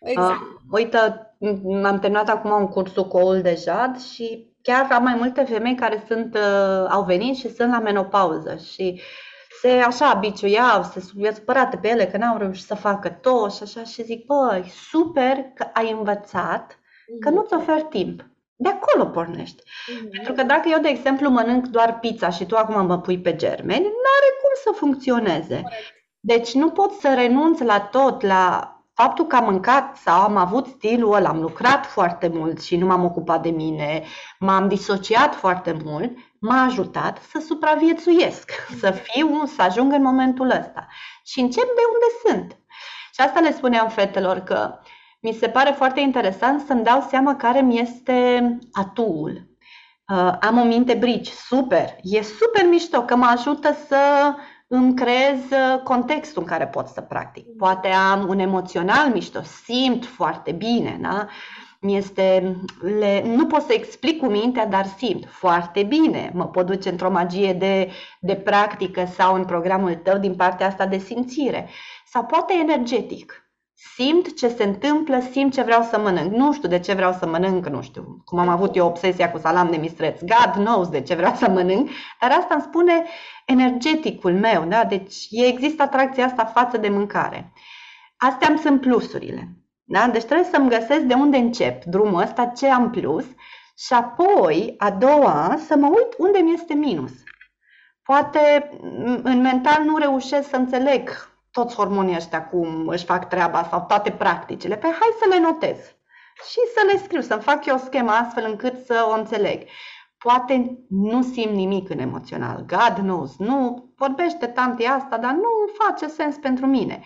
Exact. Uh, uite, am terminat acum un cursul cu oul de jad și chiar am mai multe femei care sunt, uh, au venit și sunt la menopauză și se așa abiciuiau, se sunt supărate pe ele că n-au reușit să facă tot și așa și zic, băi, super că ai învățat că mhm. nu-ți oferi timp. De acolo pornești. Mm-hmm. Pentru că dacă eu, de exemplu, mănânc doar pizza și tu acum mă pui pe germeni, n-are cum să funcționeze. Deci nu pot să renunț la tot, la faptul că am mâncat sau am avut stilul ăla, am lucrat foarte mult și nu m-am ocupat de mine, m-am disociat foarte mult, m-a ajutat să supraviețuiesc, să fiu, să ajung în momentul ăsta. Și încep de unde sunt. Și asta le spuneam fetelor că mi se pare foarte interesant să-mi dau seama care mi este atuul. Uh, am o minte brici, super, e super mișto că mă ajută să îmi creez uh, contextul în care pot să practic. Poate am un emoțional mișto, simt foarte bine, da? este, le, nu pot să explic cu mintea, dar simt foarte bine. Mă pot duce într-o magie de, de practică sau în programul tău din partea asta de simțire. Sau poate energetic. Simt ce se întâmplă, simt ce vreau să mănânc. Nu știu de ce vreau să mănânc, nu știu. Cum am avut eu obsesia cu salam de mistreț. God knows de ce vreau să mănânc. Dar asta îmi spune energeticul meu. Da? Deci există atracția asta față de mâncare. Astea îmi sunt plusurile. Da? Deci trebuie să-mi găsesc de unde încep drumul ăsta, ce am plus și apoi, a doua, să mă uit unde mi este minus. Poate în mental nu reușesc să înțeleg toți hormonii ăștia cum își fac treaba sau toate practicile. Pe păi hai să le notez și să le scriu, să-mi fac eu o schemă astfel încât să o înțeleg. Poate nu simt nimic în emoțional. God knows. Nu vorbește tanti asta, dar nu face sens pentru mine.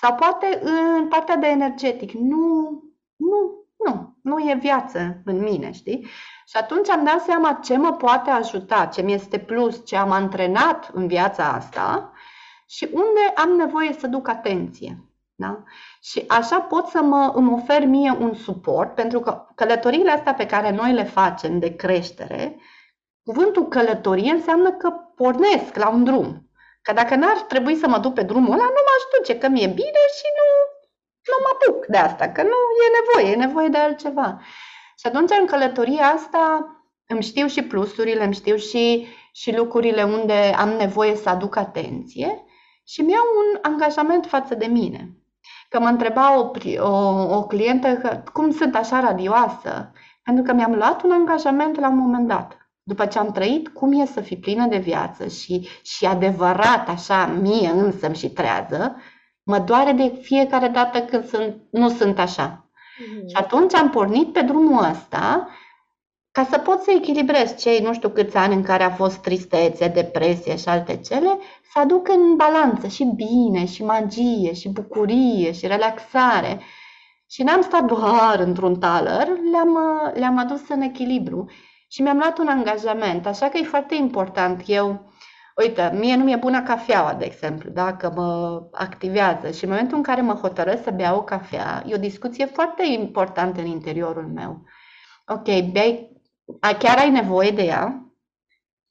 Sau poate în partea de energetic. Nu, nu, nu, nu e viață în mine, știi? Și atunci am dat seama ce mă poate ajuta, ce mi este plus, ce am antrenat în viața asta și unde am nevoie să duc atenție. Da? Și așa pot să mă, îmi ofer mie un suport, pentru că călătoriile astea pe care noi le facem de creștere, cuvântul călătorie înseamnă că pornesc la un drum. Că dacă n-ar trebui să mă duc pe drumul ăla, nu m-aș duce, că mi-e bine și nu, nu mă apuc de asta, că nu e nevoie, e nevoie de altceva. Și atunci în călătoria asta îmi știu și plusurile, îmi știu și, și lucrurile unde am nevoie să aduc atenție și mi-au un angajament față de mine. Că mă întreba o, o, o clientă că, cum sunt așa radioasă, pentru că mi-am luat un angajament la un moment dat. După ce am trăit cum e să fii plină de viață și, și adevărat așa mie însă și trează, mă doare de fiecare dată când sunt, nu sunt așa. Mm-hmm. Și atunci am pornit pe drumul ăsta ca să pot să echilibrez cei nu știu câți ani în care a fost tristețe, depresie și alte cele, să aduc în balanță și bine, și magie, și bucurie, și relaxare. Și n-am stat doar într-un taler, le-am, le-am adus în echilibru și mi-am luat un angajament. Așa că e foarte important. Eu, uite, mie nu mi-e bună cafeaua, de exemplu, dacă mă activează și în momentul în care mă hotărăsc să beau o cafea, e o discuție foarte importantă în interiorul meu. Ok, bei chiar ai nevoie de ea,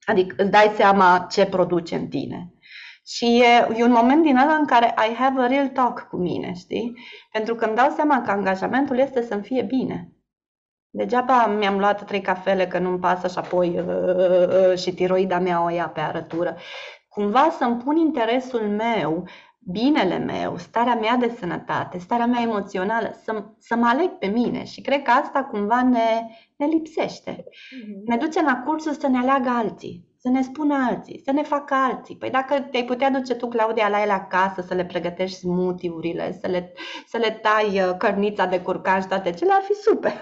adică îți dai seama ce produce în tine. Și e, e un moment din ăla în care I have a real talk cu mine, știi? Pentru că îmi dau seama că angajamentul este să-mi fie bine. Degeaba mi-am luat trei cafele că nu-mi pasă și apoi uh, uh, uh, și tiroida mea o ia pe arătură. Cumva să-mi pun interesul meu, binele meu, starea mea de sănătate, starea mea emoțională, să, să mă aleg pe mine și cred că asta cumva ne, ne lipsește. Uh-huh. Ne duce la cursul să ne aleagă alții, să ne spună alții, să ne facă alții. Păi dacă te-ai putea duce tu, Claudia, la ele acasă, să le pregătești smoothie-urile, să le, să le tai uh, cărnița de curcan și toate cele, ar fi super.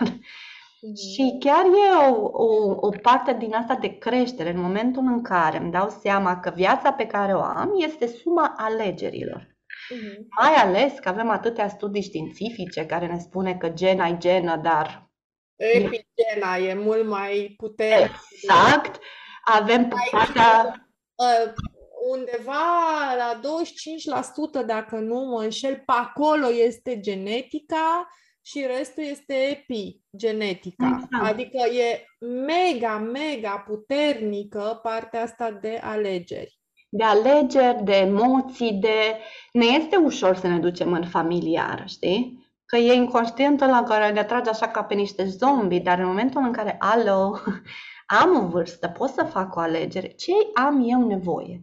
Mm-hmm. Și chiar e o, o, o parte din asta de creștere în momentul în care îmi dau seama că viața pe care o am este suma alegerilor. Mm-hmm. Mai ales că avem atâtea studii științifice care ne spune că gena e genă, dar... Epigena e mult mai puternic. Exact. Avem partea... Uh, undeva la 25%, dacă nu mă înșel, pe acolo este genetica și restul este epigenetica. Exact. Adică e mega, mega puternică partea asta de alegeri. De alegeri, de emoții, de... Ne este ușor să ne ducem în familiar, știi? Că e inconștientul la care ne atrage așa ca pe niște zombi, dar în momentul în care, alo, am o vârstă, pot să fac o alegere, ce am eu nevoie?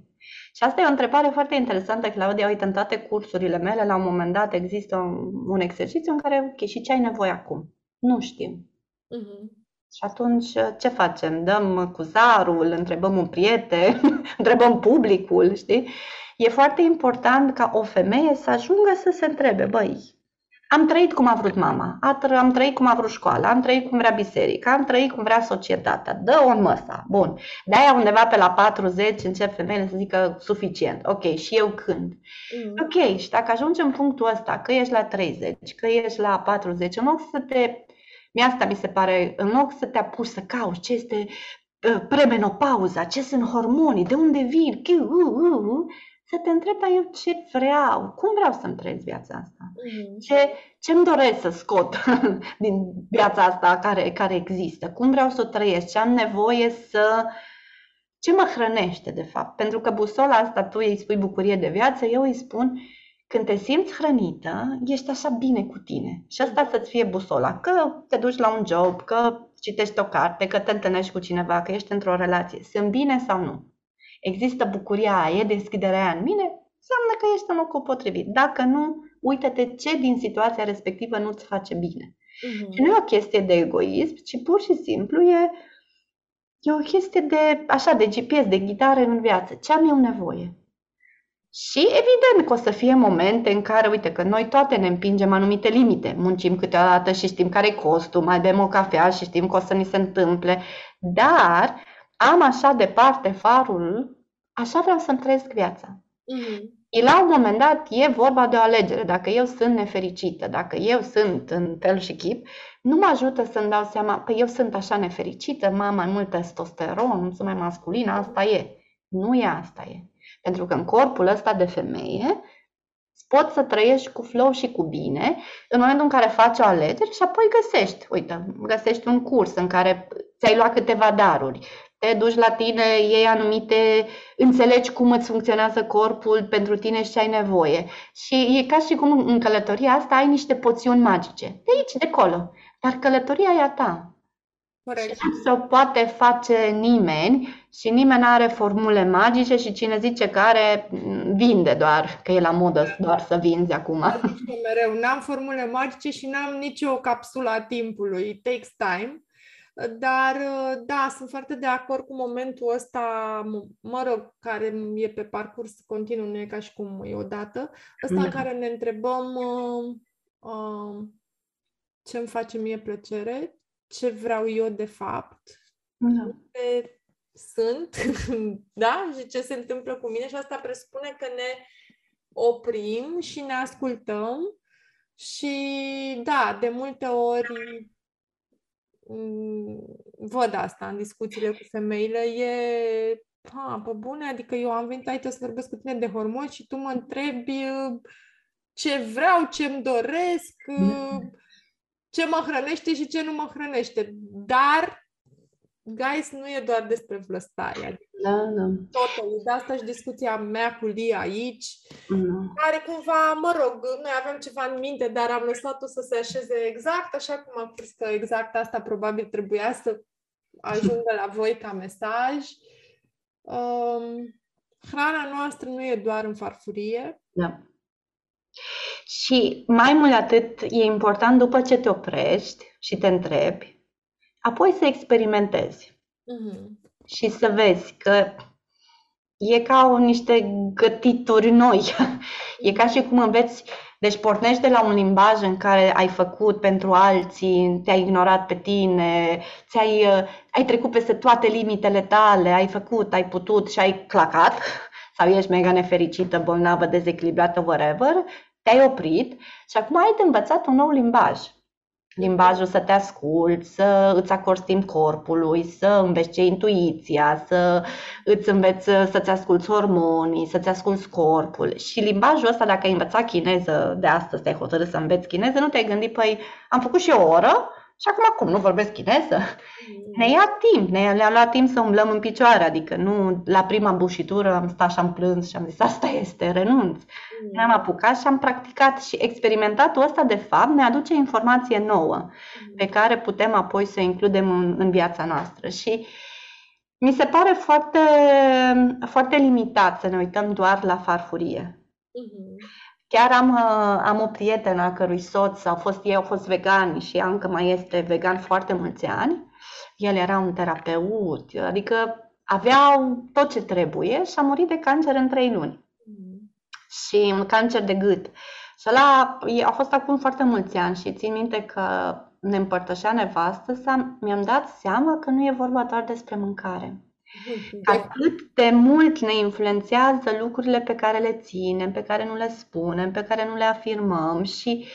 Și asta e o întrebare foarte interesantă, Claudia. Uite, în toate cursurile mele, la un moment dat, există un, un exercițiu în care, ok, și ce ai nevoie acum? Nu știm. Uh-huh. Și atunci, ce facem? Dăm cu zarul, întrebăm un prieten, întrebăm publicul, știi? E foarte important ca o femeie să ajungă să se întrebe, băi, am trăit cum a vrut mama, am trăit cum a vrut școala, am trăit cum vrea biserica, am trăit cum vrea societatea. Dă-o în măsa. Bun. De-aia undeva pe la 40 încep femeile să zică suficient. Ok, și eu când? Mm. Ok, și dacă ajungi în punctul ăsta, că ești la 30, că ești la 40, în loc să te... Mi asta mi se pare, în loc să te apuci să cauți ce este uh, premenopauza, ce sunt hormonii, de unde vin, uh, uh, uh, să te întrebi, dar eu ce vreau, cum vreau să-mi trăiesc viața asta, mm-hmm. ce, ce îmi doresc să scot din viața asta care, care există, cum vreau să o trăiesc, ce am nevoie să... Ce mă hrănește, de fapt? Pentru că busola asta tu îi spui bucurie de viață, eu îi spun când te simți hrănită, ești așa bine cu tine. Și asta să-ți fie busola. Că te duci la un job, că citești o carte, că te întâlnești cu cineva, că ești într-o relație. Sunt bine sau nu? Există bucuria aia, deschiderea aia în mine, înseamnă că ești în locul potrivit. Dacă nu, uită-te ce din situația respectivă nu-ți face bine. Uh-huh. Și nu e o chestie de egoism, ci pur și simplu e, e o chestie de, așa, de GPS, de ghidare în viață. Ce am eu nevoie? Și evident că o să fie momente în care, uite, că noi toate ne împingem anumite limite. Muncim câteodată și știm care e costul, mai bem o cafea și știm că o să ni se întâmple. Dar am așa departe farul, așa vreau să-mi trăiesc viața. Mm-hmm. La un moment dat e vorba de o alegere. Dacă eu sunt nefericită, dacă eu sunt în fel și chip, nu mă ajută să-mi dau seama, că eu sunt așa nefericită, am mai mult testosteron, sunt mai masculină, asta e. Nu e asta e. Pentru că în corpul ăsta de femeie poți să trăiești cu flow și cu bine în momentul în care faci o alegere și apoi găsești, uite, găsești un curs în care ți-ai luat câteva daruri, te duci la tine, iei anumite, înțelegi cum îți funcționează corpul pentru tine și ce ai nevoie. Și e ca și cum în călătoria asta ai niște poțiuni magice, de aici, de acolo. Dar călătoria e a ta. Corect. Și nu se o poate face nimeni și nimeni are formule magice și cine zice că are, vinde doar, că e la modă doar să vinzi acum. Mereu, n-am formule magice și n-am nicio capsulă a timpului. It takes time. Dar, da, sunt foarte de acord cu momentul ăsta, mă rog, care e pe parcurs continuu, nu e ca și cum e odată, ăsta da. în care ne întrebăm uh, uh, ce îmi face mie plăcere, ce vreau eu de fapt, da. unde sunt, da, și ce se întâmplă cu mine și asta presupune că ne oprim și ne ascultăm și, da, de multe ori Mm, văd asta în discuțiile cu femeile, e, ha, pe bune, adică eu am venit aici să vorbesc cu tine de hormoni și tu mă întrebi uh, ce vreau, ce îmi doresc, uh, ce mă hrănește și ce nu mă hrănește. Dar guys, nu e doar despre vlăstare. Adică da, da. Totul. De asta și discuția mea cu Lia aici, mm. care cumva, mă rog, noi avem ceva în minte, dar am lăsat-o să se așeze exact așa cum am spus că exact asta probabil trebuia să ajungă la voi ca mesaj. Um, hrana noastră nu e doar în farfurie. Da. Și mai mult atât, e important după ce te oprești și te întrebi, apoi să experimentezi mm-hmm. Și să vezi că e ca o, niște gătituri noi. e ca și cum înveți Deci pornești de la un limbaj în care ai făcut pentru alții, te-ai ignorat pe tine, ți-ai, uh, ai trecut peste toate limitele tale, ai făcut, ai putut și ai clacat sau ești mega nefericită, bolnavă, dezechilibrată, whatever, te-ai oprit și acum ai de învățat un nou limbaj limbajul să te asculți, să îți acorzi timp corpului, să înveți ce intuiția, să îți înveți să-ți asculți hormonii, să-ți asculți corpul. Și limbajul ăsta, dacă ai învățat chineză de astăzi, te-ai hotărât să înveți chineză, nu te-ai gândit, păi am făcut și o oră, și acum cum, nu vorbesc chineză? Mm. Ne ia timp, ne, ne-a luat timp să umblăm în picioare, adică nu la prima bușitură am stat și am plâns și am zis asta este, renunț. Mm. Ne-am apucat și am practicat și experimentatul ăsta de fapt ne aduce informație nouă mm. pe care putem apoi să o includem în, în viața noastră și mi se pare foarte, foarte limitat să ne uităm doar la farfurie. Mm-hmm. Chiar am, uh, am o prietenă a cărui soț au fost, ei au fost vegani și ea încă mai este vegan foarte mulți ani. El era un terapeut, adică aveau tot ce trebuie și a murit de cancer în trei luni. Mm. Și un cancer de gât. Și ăla a fost acum foarte mulți ani și țin minte că ne împărtășea nevastă sa, mi-am dat seama că nu e vorba doar despre mâncare. Ca cât de mult ne influențează lucrurile pe care le ținem, pe care nu le spunem, pe care nu le afirmăm și,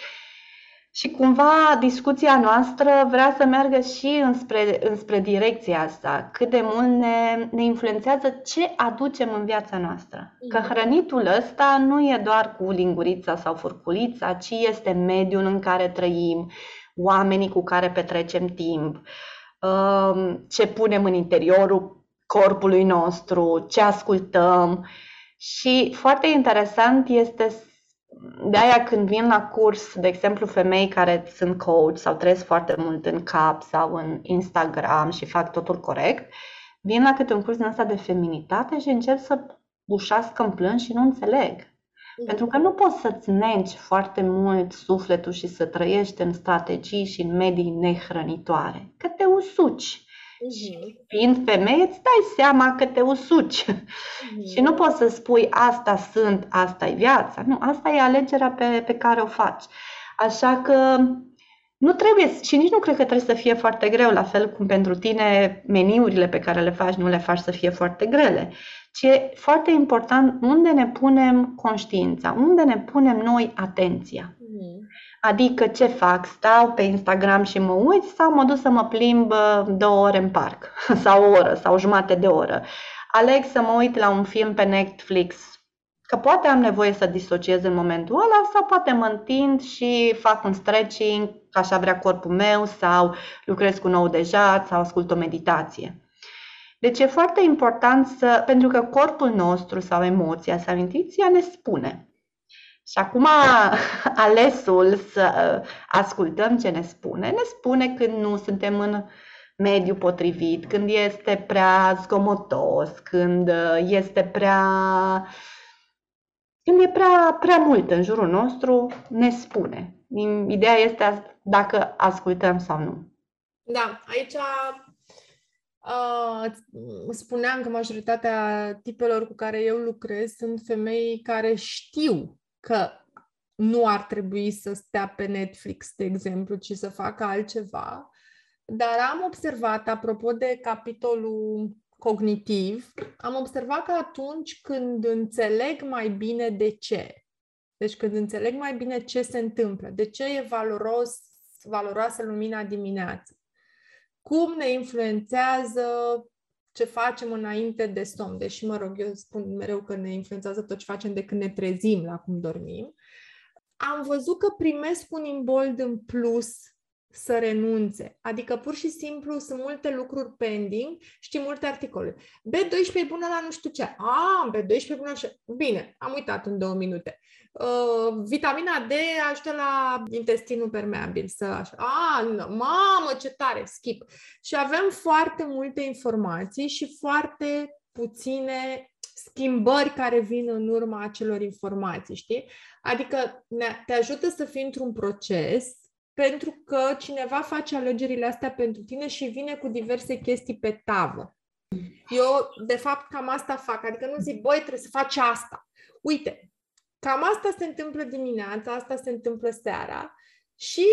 și cumva discuția noastră vrea să meargă și înspre, înspre direcția asta, cât de mult ne, ne influențează ce aducem în viața noastră. Că mm. hrănitul ăsta nu e doar cu lingurița sau furculița, ci este mediul în care trăim, oamenii cu care petrecem timp, um, ce punem în interiorul corpului nostru, ce ascultăm. Și foarte interesant este de aia când vin la curs, de exemplu, femei care sunt coach sau trăiesc foarte mult în cap sau în Instagram și fac totul corect, vin la câte un curs din asta de feminitate și încep să bușească în plâns și nu înțeleg. Mm. Pentru că nu poți să-ți negi foarte mult sufletul și să trăiești în strategii și în medii nehrănitoare. Că te usuci. Uh-huh. Fiind femeie, îți dai seama că te usuci. Uh-huh. și nu poți să spui asta sunt, asta e viața. Nu, asta e alegerea pe, pe care o faci. Așa că nu trebuie, și nici nu cred că trebuie să fie foarte greu, la fel cum pentru tine meniurile pe care le faci nu le faci să fie foarte grele, ci e foarte important unde ne punem conștiința, unde ne punem noi atenția. Mm. Adică ce fac? Stau pe Instagram și mă uit sau mă duc să mă plimb două ore în parc sau o oră sau jumate de oră. Aleg să mă uit la un film pe Netflix că poate am nevoie să disociez în momentul ăla sau poate mă întind și fac un stretching ca așa vrea corpul meu sau lucrez cu nou deja sau ascult o meditație. Deci e foarte important să, pentru că corpul nostru sau emoția sau intuiția ne spune și acum alesul să uh, ascultăm ce ne spune, ne spune când nu suntem în mediu potrivit, când este prea zgomotos, când uh, este prea când e prea, prea mult în jurul nostru, ne spune. Ideea este dacă ascultăm sau nu. Da, aici uh, spuneam că majoritatea tipelor cu care eu lucrez sunt femei care știu că nu ar trebui să stea pe Netflix, de exemplu, ci să facă altceva. Dar am observat, apropo de capitolul cognitiv, am observat că atunci când înțeleg mai bine de ce, deci când înțeleg mai bine ce se întâmplă, de ce e valoros, valoroasă lumina dimineață, cum ne influențează ce facem înainte de somn, deși, mă rog, eu spun mereu că ne influențează tot ce facem de când ne trezim la cum dormim, am văzut că primesc un imbold în plus să renunțe. Adică pur și simplu sunt multe lucruri pending, știi multe articole. B12 bună la nu știu ce. A, B12 bună la Bine, am uitat în două minute. Uh, vitamina D ajută la intestinul permeabil. Să așa. A, mamă, ce tare, skip. Și avem foarte multe informații și foarte puține schimbări care vin în urma acelor informații, știi? Adică ne, te ajută să fii într-un proces pentru că cineva face alegerile astea pentru tine și vine cu diverse chestii pe tavă. Eu, de fapt, cam asta fac. Adică nu zic, băi, trebuie să faci asta. Uite, cam asta se întâmplă dimineața, asta se întâmplă seara și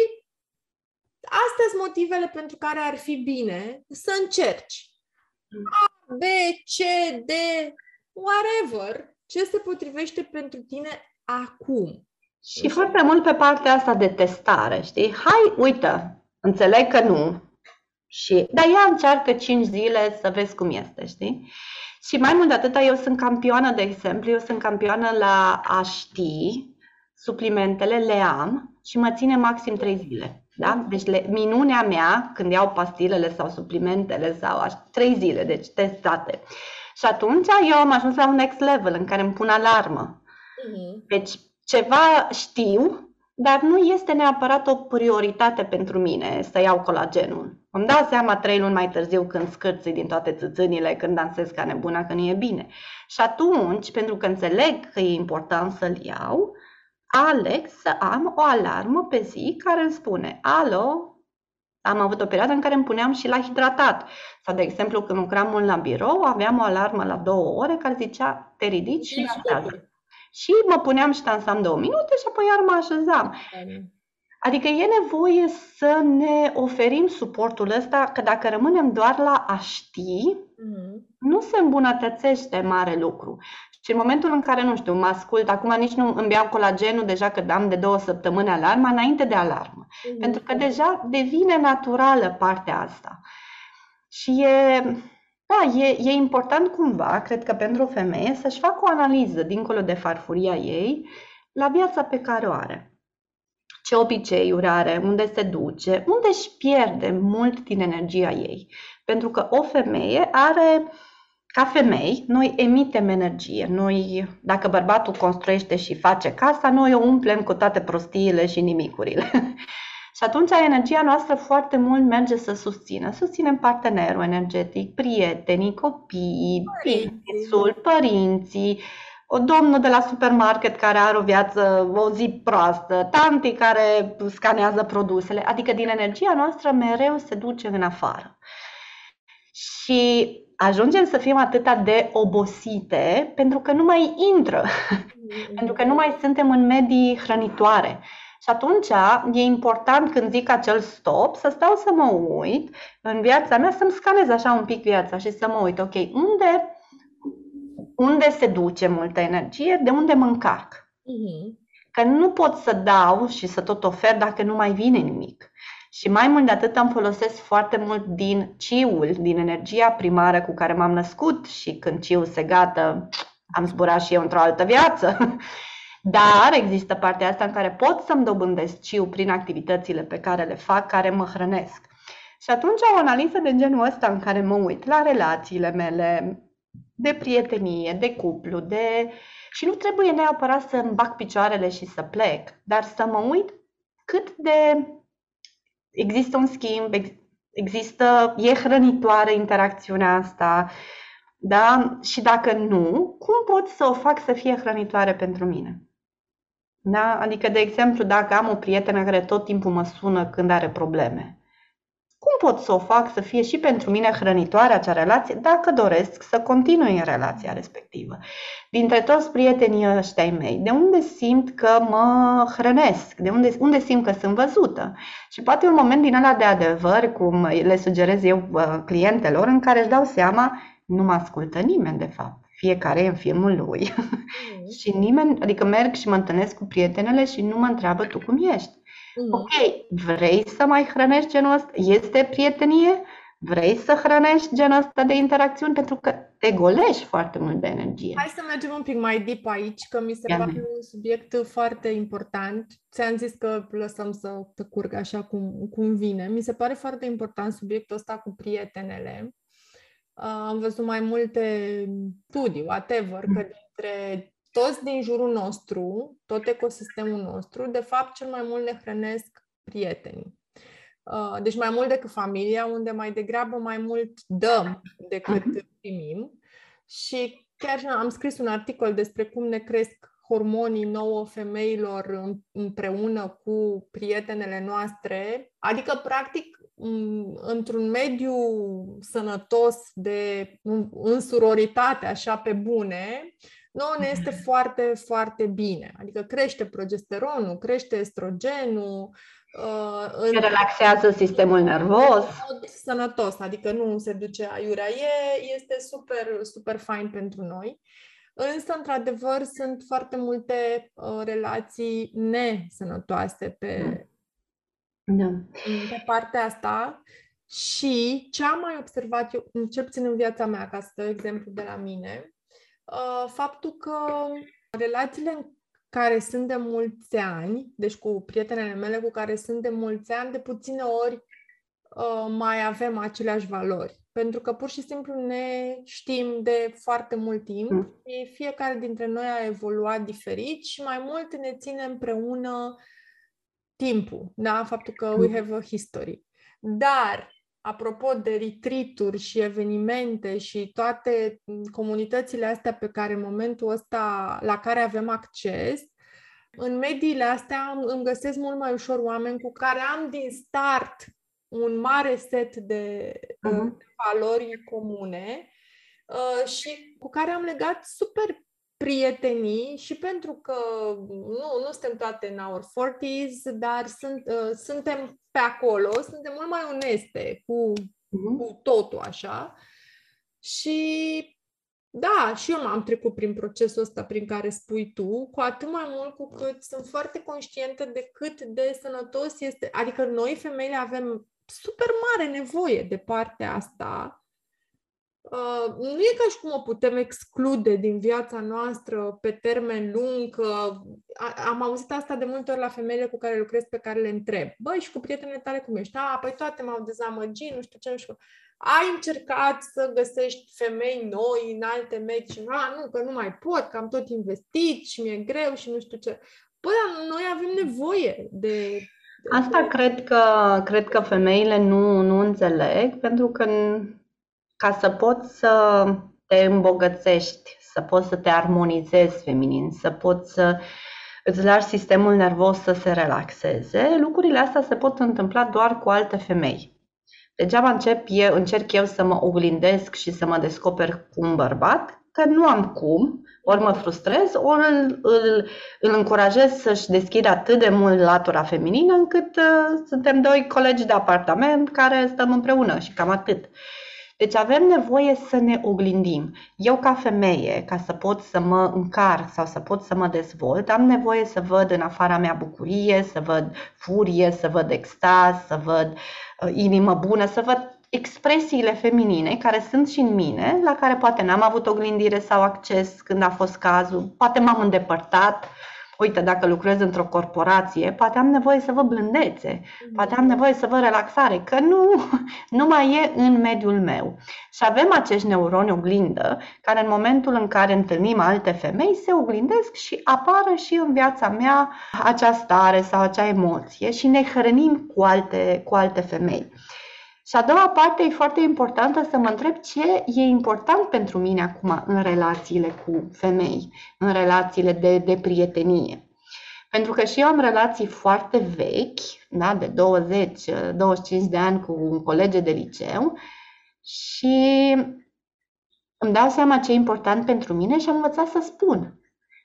astea sunt motivele pentru care ar fi bine să încerci. A, B, C, D, whatever, ce se potrivește pentru tine acum. Și foarte mult pe partea asta de testare, știi? Hai, uite, înțeleg că nu, și, dar ea încearcă 5 zile să vezi cum este, știi? Și mai mult de atât, eu sunt campioană, de exemplu, eu sunt campioană la a ști, suplimentele le am și mă ține maxim 3 zile. Da? Deci le, minunea mea, când iau pastilele sau suplimentele sau aș, 3 zile, deci testate. Și atunci eu am ajuns la un next level în care îmi pun alarmă. Uh-huh. Deci ceva știu, dar nu este neapărat o prioritate pentru mine să iau colagenul. Îmi dau seama trei luni mai târziu când scârți din toate țâțânile, când dansez ca nebuna, că nu e bine. Și atunci, pentru că înțeleg că e important să-l iau, aleg să am o alarmă pe zi care îmi spune, alo, am avut o perioadă în care îmi puneam și la hidratat. Sau, de exemplu, când lucram mult la birou, aveam o alarmă la două ore care zicea, te ridici și dansează. Și mă puneam și dansam două minute și apoi iar mă așezam. Adică e nevoie să ne oferim suportul ăsta, că dacă rămânem doar la a ști, mm-hmm. nu se îmbunătățește mare lucru. Și în momentul în care, nu știu, mă ascult, acum nici nu îmi iau colagenul deja că am de două săptămâni alarma, înainte de alarmă. Mm-hmm. Pentru că deja devine naturală partea asta. Și e, da, e, e important cumva, cred că pentru o femeie, să-și facă o analiză dincolo de farfuria ei la viața pe care o are ce obiceiuri are, unde se duce, unde își pierde mult din energia ei. Pentru că o femeie are, ca femei, noi emitem energie. Noi, dacă bărbatul construiește și face casa, noi o umplem cu toate prostiile și nimicurile. Și atunci energia noastră foarte mult merge să susțină. Susținem partenerul energetic, prietenii, copiii, părinții, părinții o domnă de la supermarket care are o viață, o zi proastă, tanti care scanează produsele, adică din energia noastră mereu se duce în afară. Și ajungem să fim atât de obosite pentru că nu mai intră, mm. pentru că nu mai suntem în medii hrănitoare. Și atunci e important când zic acel stop să stau să mă uit în viața mea, să-mi scanez așa un pic viața și să mă uit, ok, unde unde se duce multă energie, de unde mă încarc. Uh-huh. Că nu pot să dau și să tot ofer dacă nu mai vine nimic. Și mai mult de atât îmi folosesc foarte mult din ciul, din energia primară cu care m-am născut și când ciul se gata, am zburat și eu într-o altă viață. Dar există partea asta în care pot să-mi dobândesc ciu prin activitățile pe care le fac, care mă hrănesc. Și atunci o analiză de genul ăsta în care mă uit la relațiile mele, de prietenie, de cuplu, de... și nu trebuie neapărat să îmi bag picioarele și să plec, dar să mă uit cât de există un schimb, există, e hrănitoare interacțiunea asta, da? Și dacă nu, cum pot să o fac să fie hrănitoare pentru mine? Da? Adică, de exemplu, dacă am o prietenă care tot timpul mă sună când are probleme, cum pot să o fac să fie și pentru mine hrănitoare acea relație, dacă doresc să continui în relația respectivă. Dintre toți prietenii ăștia mei, de unde simt că mă hrănesc, de unde, unde simt că sunt văzută. Și poate un moment din ăla de adevăr, cum le sugerez eu uh, clientelor, în care își dau seama, nu mă ascultă nimeni de fapt fiecare e în filmul lui. Mm. și nimeni, adică merg și mă întâlnesc cu prietenele și nu mă întreabă tu cum ești. Mm. Ok, vrei să mai hrănești genul ăsta? Este prietenie? Vrei să hrănești genul ăsta de interacțiuni? Pentru că te golești foarte mult de energie. Hai să mergem un pic mai deep aici, că mi se Ia pare un subiect foarte important. Ți-am zis că lăsăm să te curgă așa cum, cum vine. Mi se pare foarte important subiectul ăsta cu prietenele. Uh, am văzut mai multe studii, whatever, că dintre toți din jurul nostru, tot ecosistemul nostru, de fapt, cel mai mult ne hrănesc prietenii. Uh, deci mai mult decât familia, unde mai degrabă mai mult dăm decât mhm. primim. Și chiar am scris un articol despre cum ne cresc hormonii nouă femeilor împreună cu prietenele noastre. Adică, practic, într-un mediu sănătos de în suroritate, așa pe bune, nouă ne este foarte, foarte bine. Adică crește progesteronul, crește estrogenul, Uh, în... relaxează sistemul nervos. Sănătos, adică nu se duce aiurea. E, este super, super fain pentru noi. Însă, într-adevăr, sunt foarte multe uh, relații nesănătoase pe, da. pe partea asta și ce am mai observat eu, cel puțin în viața mea, ca să dau exemplu de la mine, uh, faptul că relațiile în care sunt de mulți ani, deci cu prietenele mele cu care sunt de mulți ani, de puține ori uh, mai avem aceleași valori. Pentru că pur și simplu ne știm de foarte mult timp mm. și fiecare dintre noi a evoluat diferit și mai mult ne ține împreună timpul, da? Faptul că we mm. have a history. Dar, apropo de retreat și evenimente și toate comunitățile astea pe care în momentul ăsta, la care avem acces, în mediile astea îmi găsesc mult mai ușor oameni cu care am din start un mare set de uh-huh. valori comune uh, și cu care am legat super prietenii și pentru că nu, nu suntem toate în our 40s, dar sunt, uh, suntem pe acolo, suntem mult mai oneste cu, uh-huh. cu totul așa. Și da, și eu m-am trecut prin procesul ăsta prin care spui tu, cu atât mai mult cu cât sunt foarte conștientă de cât de sănătos este. Adică noi, femeile, avem super mare nevoie de partea asta Uh, nu e ca și cum o putem exclude din viața noastră pe termen lung. Că am auzit asta de multe ori la femeile cu care lucrez, pe care le întreb. Băi, și cu prietenele tale cum ești? A, păi toate m-au dezamăgit, nu știu ce, nu știu. Ai încercat să găsești femei noi în alte medici? A, nu, că nu mai pot, că am tot investit și mi-e greu și nu știu ce. Păi, noi avem nevoie de Asta cred că, cred că femeile nu, nu înțeleg, pentru că ca să poți să te îmbogățești, să poți să te armonizezi feminin, să poți să îți lași sistemul nervos să se relaxeze, lucrurile astea se pot întâmpla doar cu alte femei. Degeaba încep eu, încerc eu să mă oglindesc și să mă descoper cu un bărbat, că nu am cum, ori mă frustrez, ori îl, îl, îl încurajez să-și deschidă atât de mult latura feminină încât uh, suntem doi colegi de apartament care stăm împreună și cam atât. Uh, deci avem nevoie să ne oglindim. Eu ca femeie, ca să pot să mă încarc sau să pot să mă dezvolt, am nevoie să văd în afara mea bucurie, să văd furie, să văd extaz, să văd uh, inimă bună, să văd expresiile feminine care sunt și în mine, la care poate n-am avut oglindire sau acces când a fost cazul, poate m-am îndepărtat, uite, dacă lucrez într-o corporație, poate am nevoie să vă blândețe, poate am nevoie să vă relaxare, că nu, nu mai e în mediul meu. Și avem acești neuroni oglindă, care în momentul în care întâlnim alte femei, se oglindesc și apară și în viața mea acea stare sau acea emoție și ne hrănim cu alte, cu alte femei. Și a doua parte e foarte importantă să mă întreb ce e important pentru mine acum în relațiile cu femei, în relațiile de, de prietenie. Pentru că și eu am relații foarte vechi, da, de 20-25 de ani cu un colege de liceu și îmi dau seama ce e important pentru mine și am învățat să spun.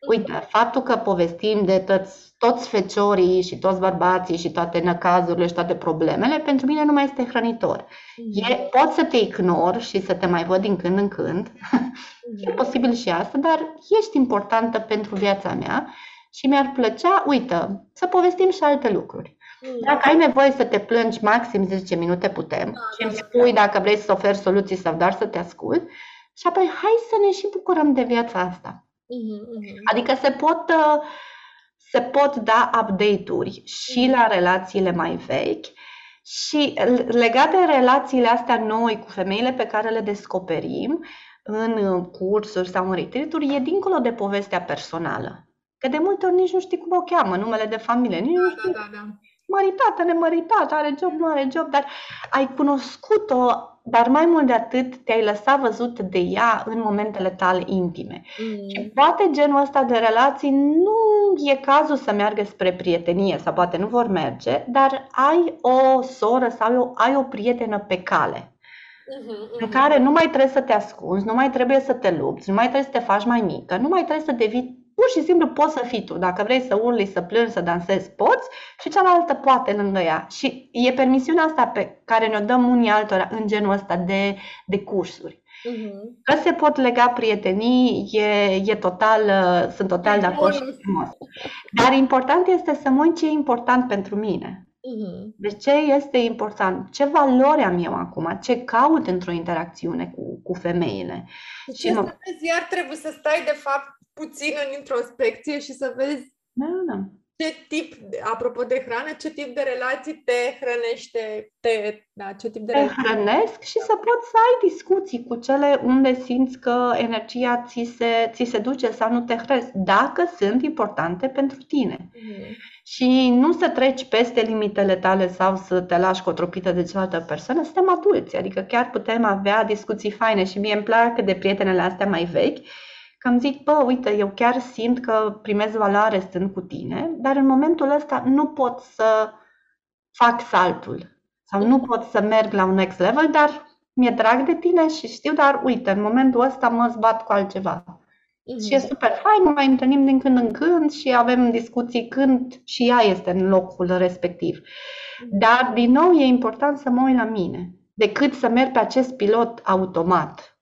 Uite, faptul că povestim de toți, toți feciorii și toți bărbații și toate năcazurile și toate problemele, pentru mine nu mai este hrănitor. E, mhm. pot să te ignor și să te mai văd din când în când, e mhm. posibil și asta, dar ești importantă pentru viața mea și mi-ar plăcea, uite, să povestim și alte lucruri. Mhm. Dacă ai nevoie să te plângi maxim 10 minute, putem da, și îmi da, spui da. dacă vrei să oferi soluții sau doar să te ascult și apoi hai să ne și bucurăm de viața asta. Mm-hmm. Adică se pot, uh, se pot da update-uri și mm-hmm. la relațiile mai vechi și legate de relațiile astea noi cu femeile pe care le descoperim în uh, cursuri sau în retreat e dincolo de povestea personală. Că de multe ori nici nu știi cum o cheamă, numele de familie, nici da, nu știi. Da, da, da. Măritată, nemăritată, are job, nu are job, dar ai cunoscut-o dar mai mult de atât te-ai lăsat văzut de ea în momentele tale intime. Mm. Și poate genul ăsta de relații nu e cazul să meargă spre prietenie sau poate nu vor merge, dar ai o soră sau ai o prietenă pe cale. uh-huh, în care nu mai trebuie să te ascunzi, nu mai trebuie să te lupți, nu mai trebuie să te faci mai mică, nu mai trebuie să devii pur și simplu poți să fii tu. Dacă vrei să urli, să plângi, să dansezi, poți și cealaltă poate lângă ea. Și e permisiunea asta pe care ne-o dăm unii altora în genul ăsta de, de cursuri. Uh-huh. Că se pot lega prietenii, e, e total, uh, sunt total de acord și frumos. Dar important este să mă uit ce e important pentru mine. Uh-huh. Deci ce este important? Ce valori am eu acum? Ce caut într-o interacțiune cu, cu femeile? Deci și mă... vezi, iar trebuie să stai de fapt puțin în introspecție și să vezi da, da ce tip, apropo de hrană, ce tip de relații te hrănește, te, da, ce tip de te relații? hrănesc și să poți să ai discuții cu cele unde simți că energia ți se, ți se duce sau nu te hrănesc, dacă sunt importante pentru tine. Mm-hmm. Și nu să treci peste limitele tale sau să te lași cotropită de cealaltă persoană, suntem adulți, adică chiar putem avea discuții faine și mie îmi plac de prietenele astea mai vechi, că îmi zic, bă, uite, eu chiar simt că primez valoare stând cu tine, dar în momentul ăsta nu pot să fac saltul sau nu pot să merg la un next level, dar mi-e drag de tine și știu, dar uite, în momentul ăsta mă zbat cu altceva. Mm-hmm. Și e super fain, mai întâlnim din când în când și avem discuții când și ea este în locul respectiv. Mhm. Dar, din nou, e important să mă uit la mine, decât să merg pe acest pilot automat.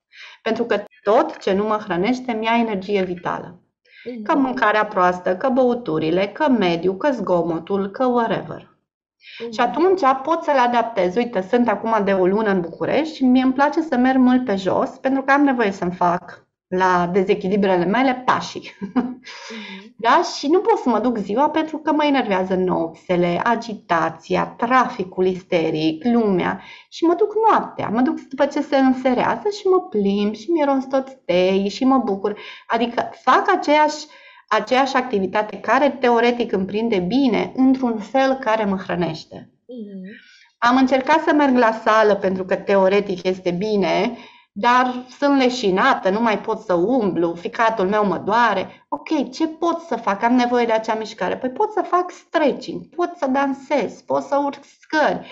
Pentru că tot ce nu mă hrănește mi-a energie vitală. Că mhm. mâncarea proastă, că băuturile, că mediu, că zgomotul, că whatever. Și mhm. atunci pot să le adaptez. Uite, sunt acum de o lună în București și mie îmi place să merg mult pe jos pentru că am nevoie să-mi fac la dezechilibrele mele pașii. Mm-hmm. Da? Și nu pot să mă duc ziua pentru că mă enervează nopțele, agitația, traficul isteric, lumea și mă duc noaptea. Mă duc după ce se înserează și mă plimb și miros tot tei și mă bucur. Adică fac aceeași, aceeași activitate care teoretic îmi prinde bine într-un fel care mă hrănește. Mm-hmm. Am încercat să merg la sală pentru că teoretic este bine dar sunt leșinată, nu mai pot să umblu, ficatul meu mă doare. Ok, ce pot să fac? Am nevoie de acea mișcare. Păi pot să fac stretching, pot să dansez, pot să urc scări.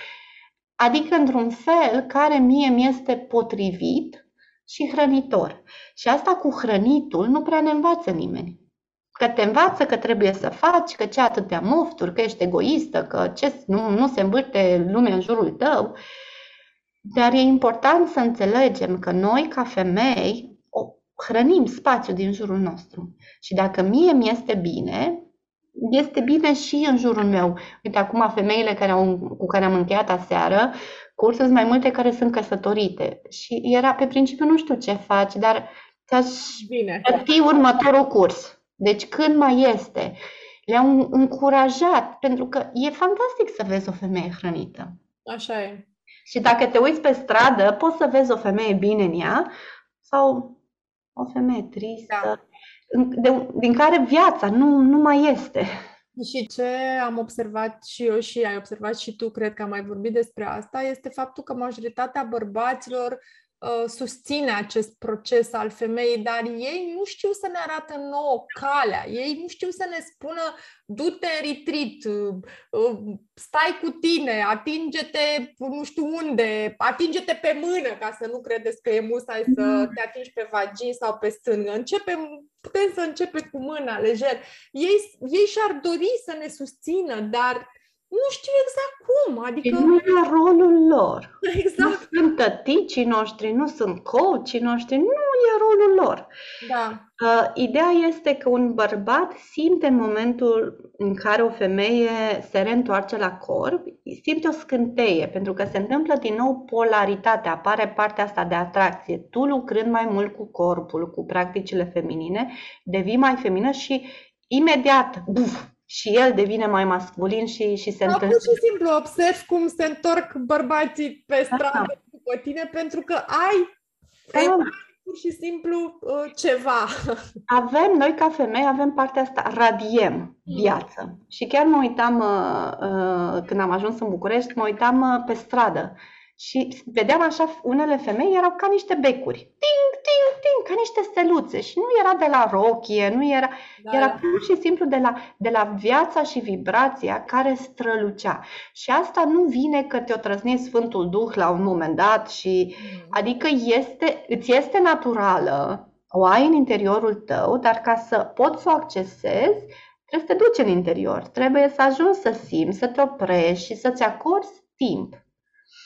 Adică într-un fel care mie mi este potrivit și hrănitor. Și asta cu hrănitul nu prea ne învață nimeni. Că te învață că trebuie să faci, că ce atâtea mofturi, că ești egoistă, că ce, nu, nu se învârte lumea în jurul tău. Dar e important să înțelegem că noi, ca femei, o hrănim spațiul din jurul nostru. Și dacă mie mi este bine, este bine și în jurul meu. Uite, acum femeile care au, cu care am încheiat aseară, cursuri mai multe care sunt căsătorite. Și era pe principiu, nu știu ce faci, dar ți-aș plăti următorul curs. Deci când mai este? Le-am încurajat, pentru că e fantastic să vezi o femeie hrănită. Așa e. Și dacă te uiți pe stradă, poți să vezi o femeie bine în ea sau o femeie tristă, da. de, din care viața nu, nu mai este. Și ce am observat și eu și ai observat și tu, cred că am mai vorbit despre asta, este faptul că majoritatea bărbaților Uh, susține acest proces al femeii, dar ei nu știu să ne arată nouă calea, ei nu știu să ne spună du-te în retreat, uh, uh, stai cu tine, atinge-te nu știu unde, atinge-te pe mână ca să nu credeți că e musai să mm. te atingi pe vagin sau pe stângă. Începem, putem să începem cu mâna lejer. Ei, ei și-ar dori să ne susțină, dar nu știu exact cum. Adică... Nu e rolul lor. Exact. Nu sunt tăticii noștri, nu sunt coachii noștri, nu e rolul lor. Da. Uh, ideea este că un bărbat simte în momentul în care o femeie se reîntoarce la corp, simte o scânteie, pentru că se întâmplă din nou polaritatea, apare partea asta de atracție. Tu lucrând mai mult cu corpul, cu practicile feminine, devii mai femină și imediat, buf, și el devine mai masculin și, și se da, întâmplă. Pur și simplu observ cum se întorc bărbații pe stradă Asta. după tine pentru că ai, da. ai pur și simplu uh, ceva. Avem, noi ca femei, avem partea asta, radiem mm. viață. Mm. Și chiar mă uitam, uh, uh, când am ajuns în București, mă uitam uh, pe stradă și vedeam așa, unele femei erau ca niște becuri. Ting, ting, ting, ca niște steluțe. Și nu era de la rochie, nu era, da, era da. pur și simplu de la, de la viața și vibrația care strălucea. Și asta nu vine că te-o trăzni Sfântul Duh la un moment dat și mm. adică este, îți este naturală, o ai în interiorul tău, dar ca să poți să o accesezi, trebuie să te duci în interior. Trebuie să ajungi să simți, să te oprești și să-ți acorzi timp.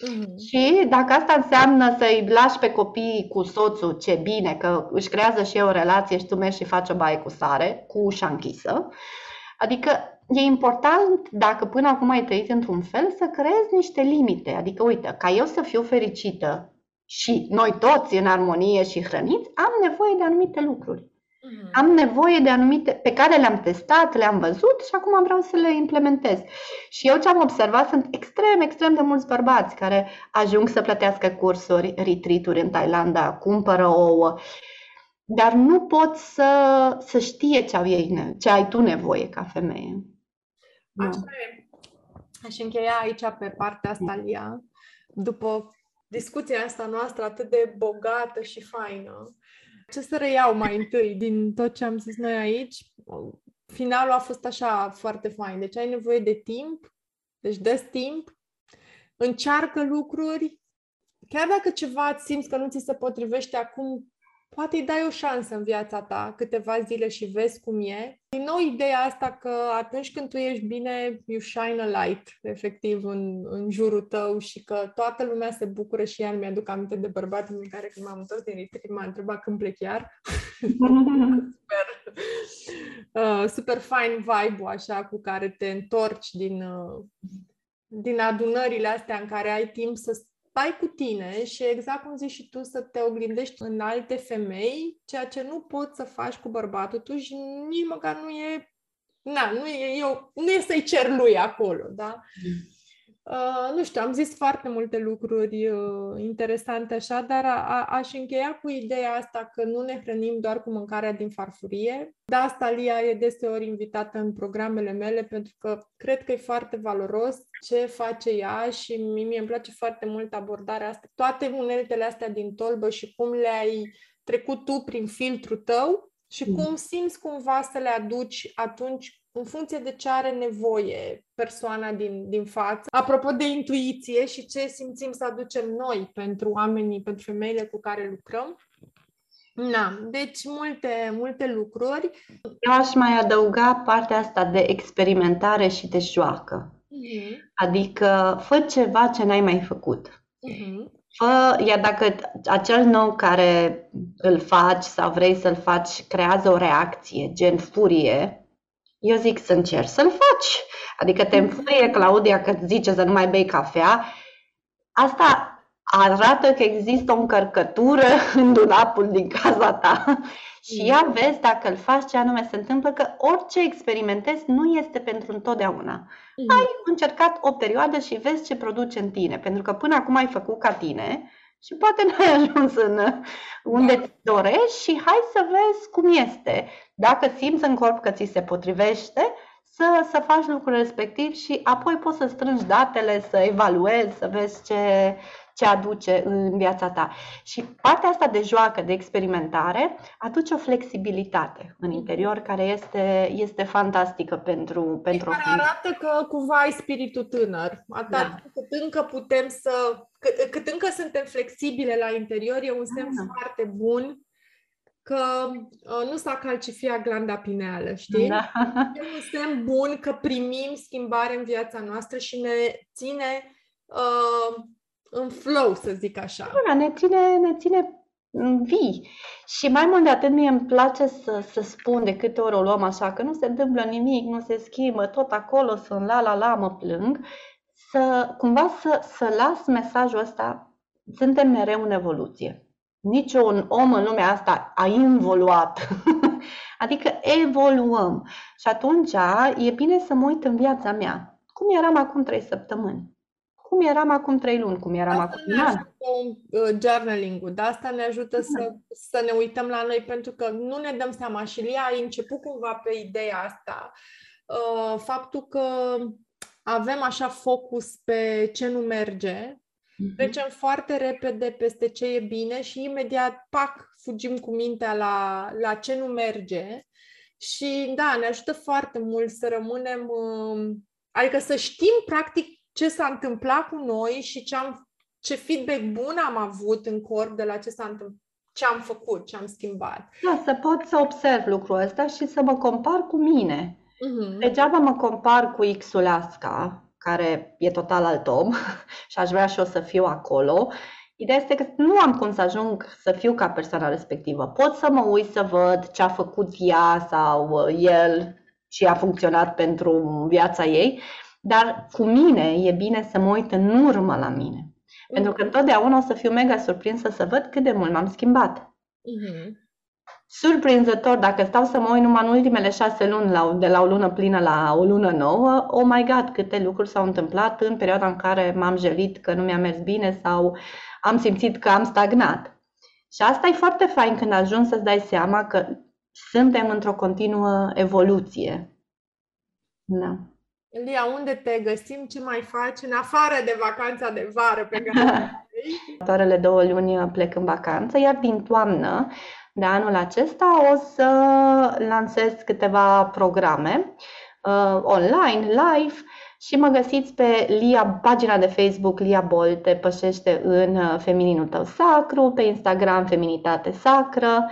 Mm-hmm. Și dacă asta înseamnă să-i lași pe copii cu soțul, ce bine, că își creează și o relație și tu mergi și faci o baie cu sare, cu ușa închisă. Adică e important, dacă până acum ai trăit într-un fel, să creezi niște limite. Adică, uite, ca eu să fiu fericită și noi toți în armonie și hrăniți, am nevoie de anumite lucruri. Mm. Am nevoie de anumite pe care le-am testat, le-am văzut și acum vreau să le implementez. Și eu ce am observat sunt extrem, extrem de mulți bărbați care ajung să plătească cursuri, retreat în Thailanda, cumpără ouă, dar nu pot să, să știe ce, au ei, ce ai tu nevoie ca femeie. Așa e. Aș încheia aici pe partea asta, Lia. După discuția asta noastră atât de bogată și faină, ce să reiau mai întâi din tot ce am zis noi aici? Finalul a fost așa foarte fain. Deci ai nevoie de timp, deci dă timp, încearcă lucruri, chiar dacă ceva îți simți că nu ți se potrivește acum, poate îi dai o șansă în viața ta câteva zile și vezi cum e. Din nou ideea asta că atunci când tu ești bine, you shine a light, efectiv, în, în jurul tău și că toată lumea se bucură și iar mi-aduc aminte de bărbatul în care când m-am întors din retreat m-a întrebat când plec iar. super, uh, super fine vibe așa cu care te întorci din, uh, din adunările astea în care ai timp să stai cu tine și exact cum zici și tu, să te oglindești în alte femei, ceea ce nu poți să faci cu bărbatul tu și nici măcar nu e, na, nu e, eu, nu e să-i cer lui acolo, da? Mm. Uh, nu știu, am zis foarte multe lucruri uh, interesante așa, dar a, a, aș încheia cu ideea asta că nu ne hrănim doar cu mâncarea din farfurie. De asta Lia e deseori invitată în programele mele pentru că cred că e foarte valoros ce face ea și mie îmi place foarte mult abordarea asta. Toate uneltele astea din tolbă și cum le-ai trecut tu prin filtrul tău și mm. cum simți cumva să le aduci atunci în funcție de ce are nevoie persoana din, din față. Apropo de intuiție și ce simțim să aducem noi pentru oamenii, pentru femeile cu care lucrăm. Na, deci multe, multe lucruri. Eu aș mai adăuga partea asta de experimentare și de joacă. Mm-hmm. Adică fă ceva ce n-ai mai făcut. Mm-hmm. Fă, iar dacă acel nou care îl faci sau vrei să-l faci creează o reacție, gen furie, eu zic să încerci să-l faci. Adică te înfârie Claudia că zice să nu mai bei cafea. Asta arată că există o încărcătură în dulapul din casa ta și ia vezi dacă îl faci ce anume se întâmplă, că orice experimentezi nu este pentru întotdeauna. Mm. Ai încercat o perioadă și vezi ce produce în tine, pentru că până acum ai făcut ca tine și poate nu ai ajuns în unde da. dorești și hai să vezi cum este. Dacă simți în corp că ți se potrivește, să, să faci lucrul respectiv și apoi poți să strângi datele, să evaluezi, să vezi ce, ce aduce în viața ta. Și partea asta de joacă, de experimentare, aduce o flexibilitate în interior care este, este fantastică pentru, pentru care arată că cumva ai spiritul tânăr. Atât da. cât încă putem să... Cât, cât încă suntem flexibile la interior, e un semn da. foarte bun că uh, nu s-a calcifiat glanda pineală, știi? Da. E un semn bun că primim schimbare în viața noastră și ne ține uh, în flow, să zic așa. Da, ne ține, ne ține vii. Și mai mult de atât mie îmi place să, să spun de câte ori o luăm așa, că nu se întâmplă nimic, nu se schimbă, tot acolo sunt la la la, mă plâng, să cumva să, să las mesajul ăsta, suntem mereu în evoluție. Niciun om în lumea asta a involuat. adică evoluăm. Și atunci e bine să mă uit în viața mea. Cum eram acum trei săptămâni? Cum eram acum trei luni? Cum eram asta acum un an? Uh, journaling-ul, de asta ne ajută să, da. să ne uităm la noi, pentru că nu ne dăm seama. Și Lia a început cumva pe ideea asta. Uh, faptul că avem așa focus pe ce nu merge Mm-hmm. Trecem foarte repede peste ce e bine și imediat, pac, fugim cu mintea la, la ce nu merge. Și da, ne ajută foarte mult să rămânem, um, adică să știm practic ce s-a întâmplat cu noi și ce, am, ce feedback bun am avut în corp de la ce s-a întâmplat ce am făcut, ce am schimbat. Da, să pot să observ lucrul ăsta și să mă compar cu mine. Uh-huh. Degeaba mă compar cu X-ul Asca, care e total alt om și aș vrea și eu să fiu acolo. Ideea este că nu am cum să ajung să fiu ca persoana respectivă. Pot să mă uit să văd ce a făcut ea sau uh, el și a funcționat pentru viața ei, dar cu mine e bine să mă uit în urmă la mine. Mm-hmm. Pentru că întotdeauna o să fiu mega surprinsă să văd cât de mult m-am schimbat. Mm-hmm. Surprinzător, dacă stau să mă uit numai în ultimele șase luni, la, de la o lună plină la o lună nouă, oh my god, câte lucruri s-au întâmplat în perioada în care m-am jelit că nu mi-a mers bine sau am simțit că am stagnat. Și asta e foarte fain când ajungi să-ți dai seama că suntem într-o continuă evoluție. Da. Lia, unde te găsim? Ce mai faci în afară de vacanța de vară pe care Următoarele două luni plec în vacanță, iar din toamnă de anul acesta o să lansez câteva programe uh, online, live și mă găsiți pe Lia, pagina de Facebook Lia Bolte pășește în uh, femininul tău sacru, pe Instagram Feminitate Sacră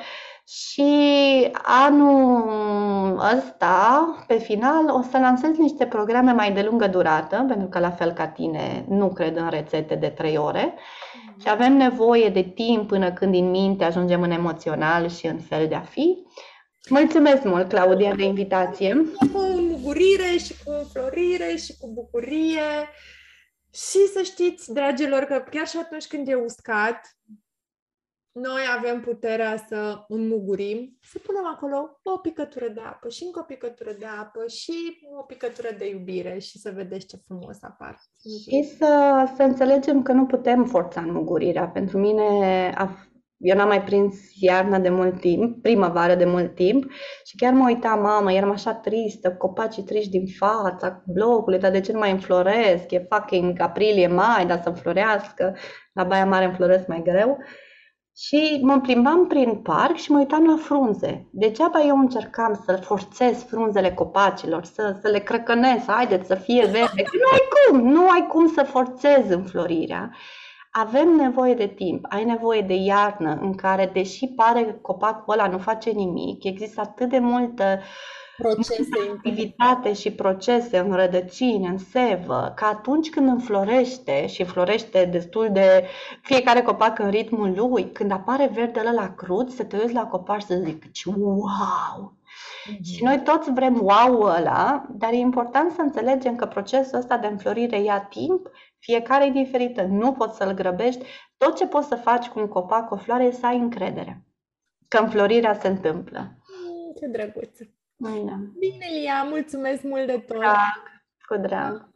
și anul ăsta, pe final, o să lansez niște programe mai de lungă durată, pentru că la fel ca tine nu cred în rețete de trei ore mm-hmm. și avem nevoie de timp până când din minte ajungem în emoțional și în fel de a fi. Mulțumesc mult, Claudia, de invitație. Cu mugurire și cu înflorire și cu bucurie. Și să știți, dragilor, că chiar și atunci când e uscat, noi avem puterea să înmugurim, să punem acolo o picătură de apă și încă o picătură de apă și o picătură de iubire și să vedeți ce frumos apar. Și să, să înțelegem că nu putem forța înmugurirea. Pentru mine, a, eu n-am mai prins iarna de mult timp, primăvară de mult timp și chiar mă uitam, mamă, eram așa tristă, copacii triști din fața blocului, dar de ce nu mai înfloresc? E fucking aprilie, mai, dar să înflorească. La Baia Mare înfloresc mai greu. Și mă plimbam prin parc și mă uitam la frunze. Degeaba eu încercam să forțez frunzele copacilor, să, să le crăcănesc, haideți să fie verde. Nu ai cum, nu ai cum să forțezi înflorirea. Avem nevoie de timp, ai nevoie de iarnă în care, deși pare că copacul ăla nu face nimic, există atât de multă uh, procese, activitate și procese în rădăcini, în sevă, că atunci când înflorește și înflorește destul de fiecare copac în ritmul lui, când apare verdele la crud, să te uiți la copac și să zici wow! Mm-hmm. Și noi toți vrem wow ăla, dar e important să înțelegem că procesul ăsta de înflorire ia timp, fiecare e diferită, nu poți să-l grăbești. Tot ce poți să faci cu un copac, o floare, e să ai încredere că înflorirea se întâmplă. Mm, ce drăguț! Da. Bine, Lia, mulțumesc mult de tot! Drag, cu drag!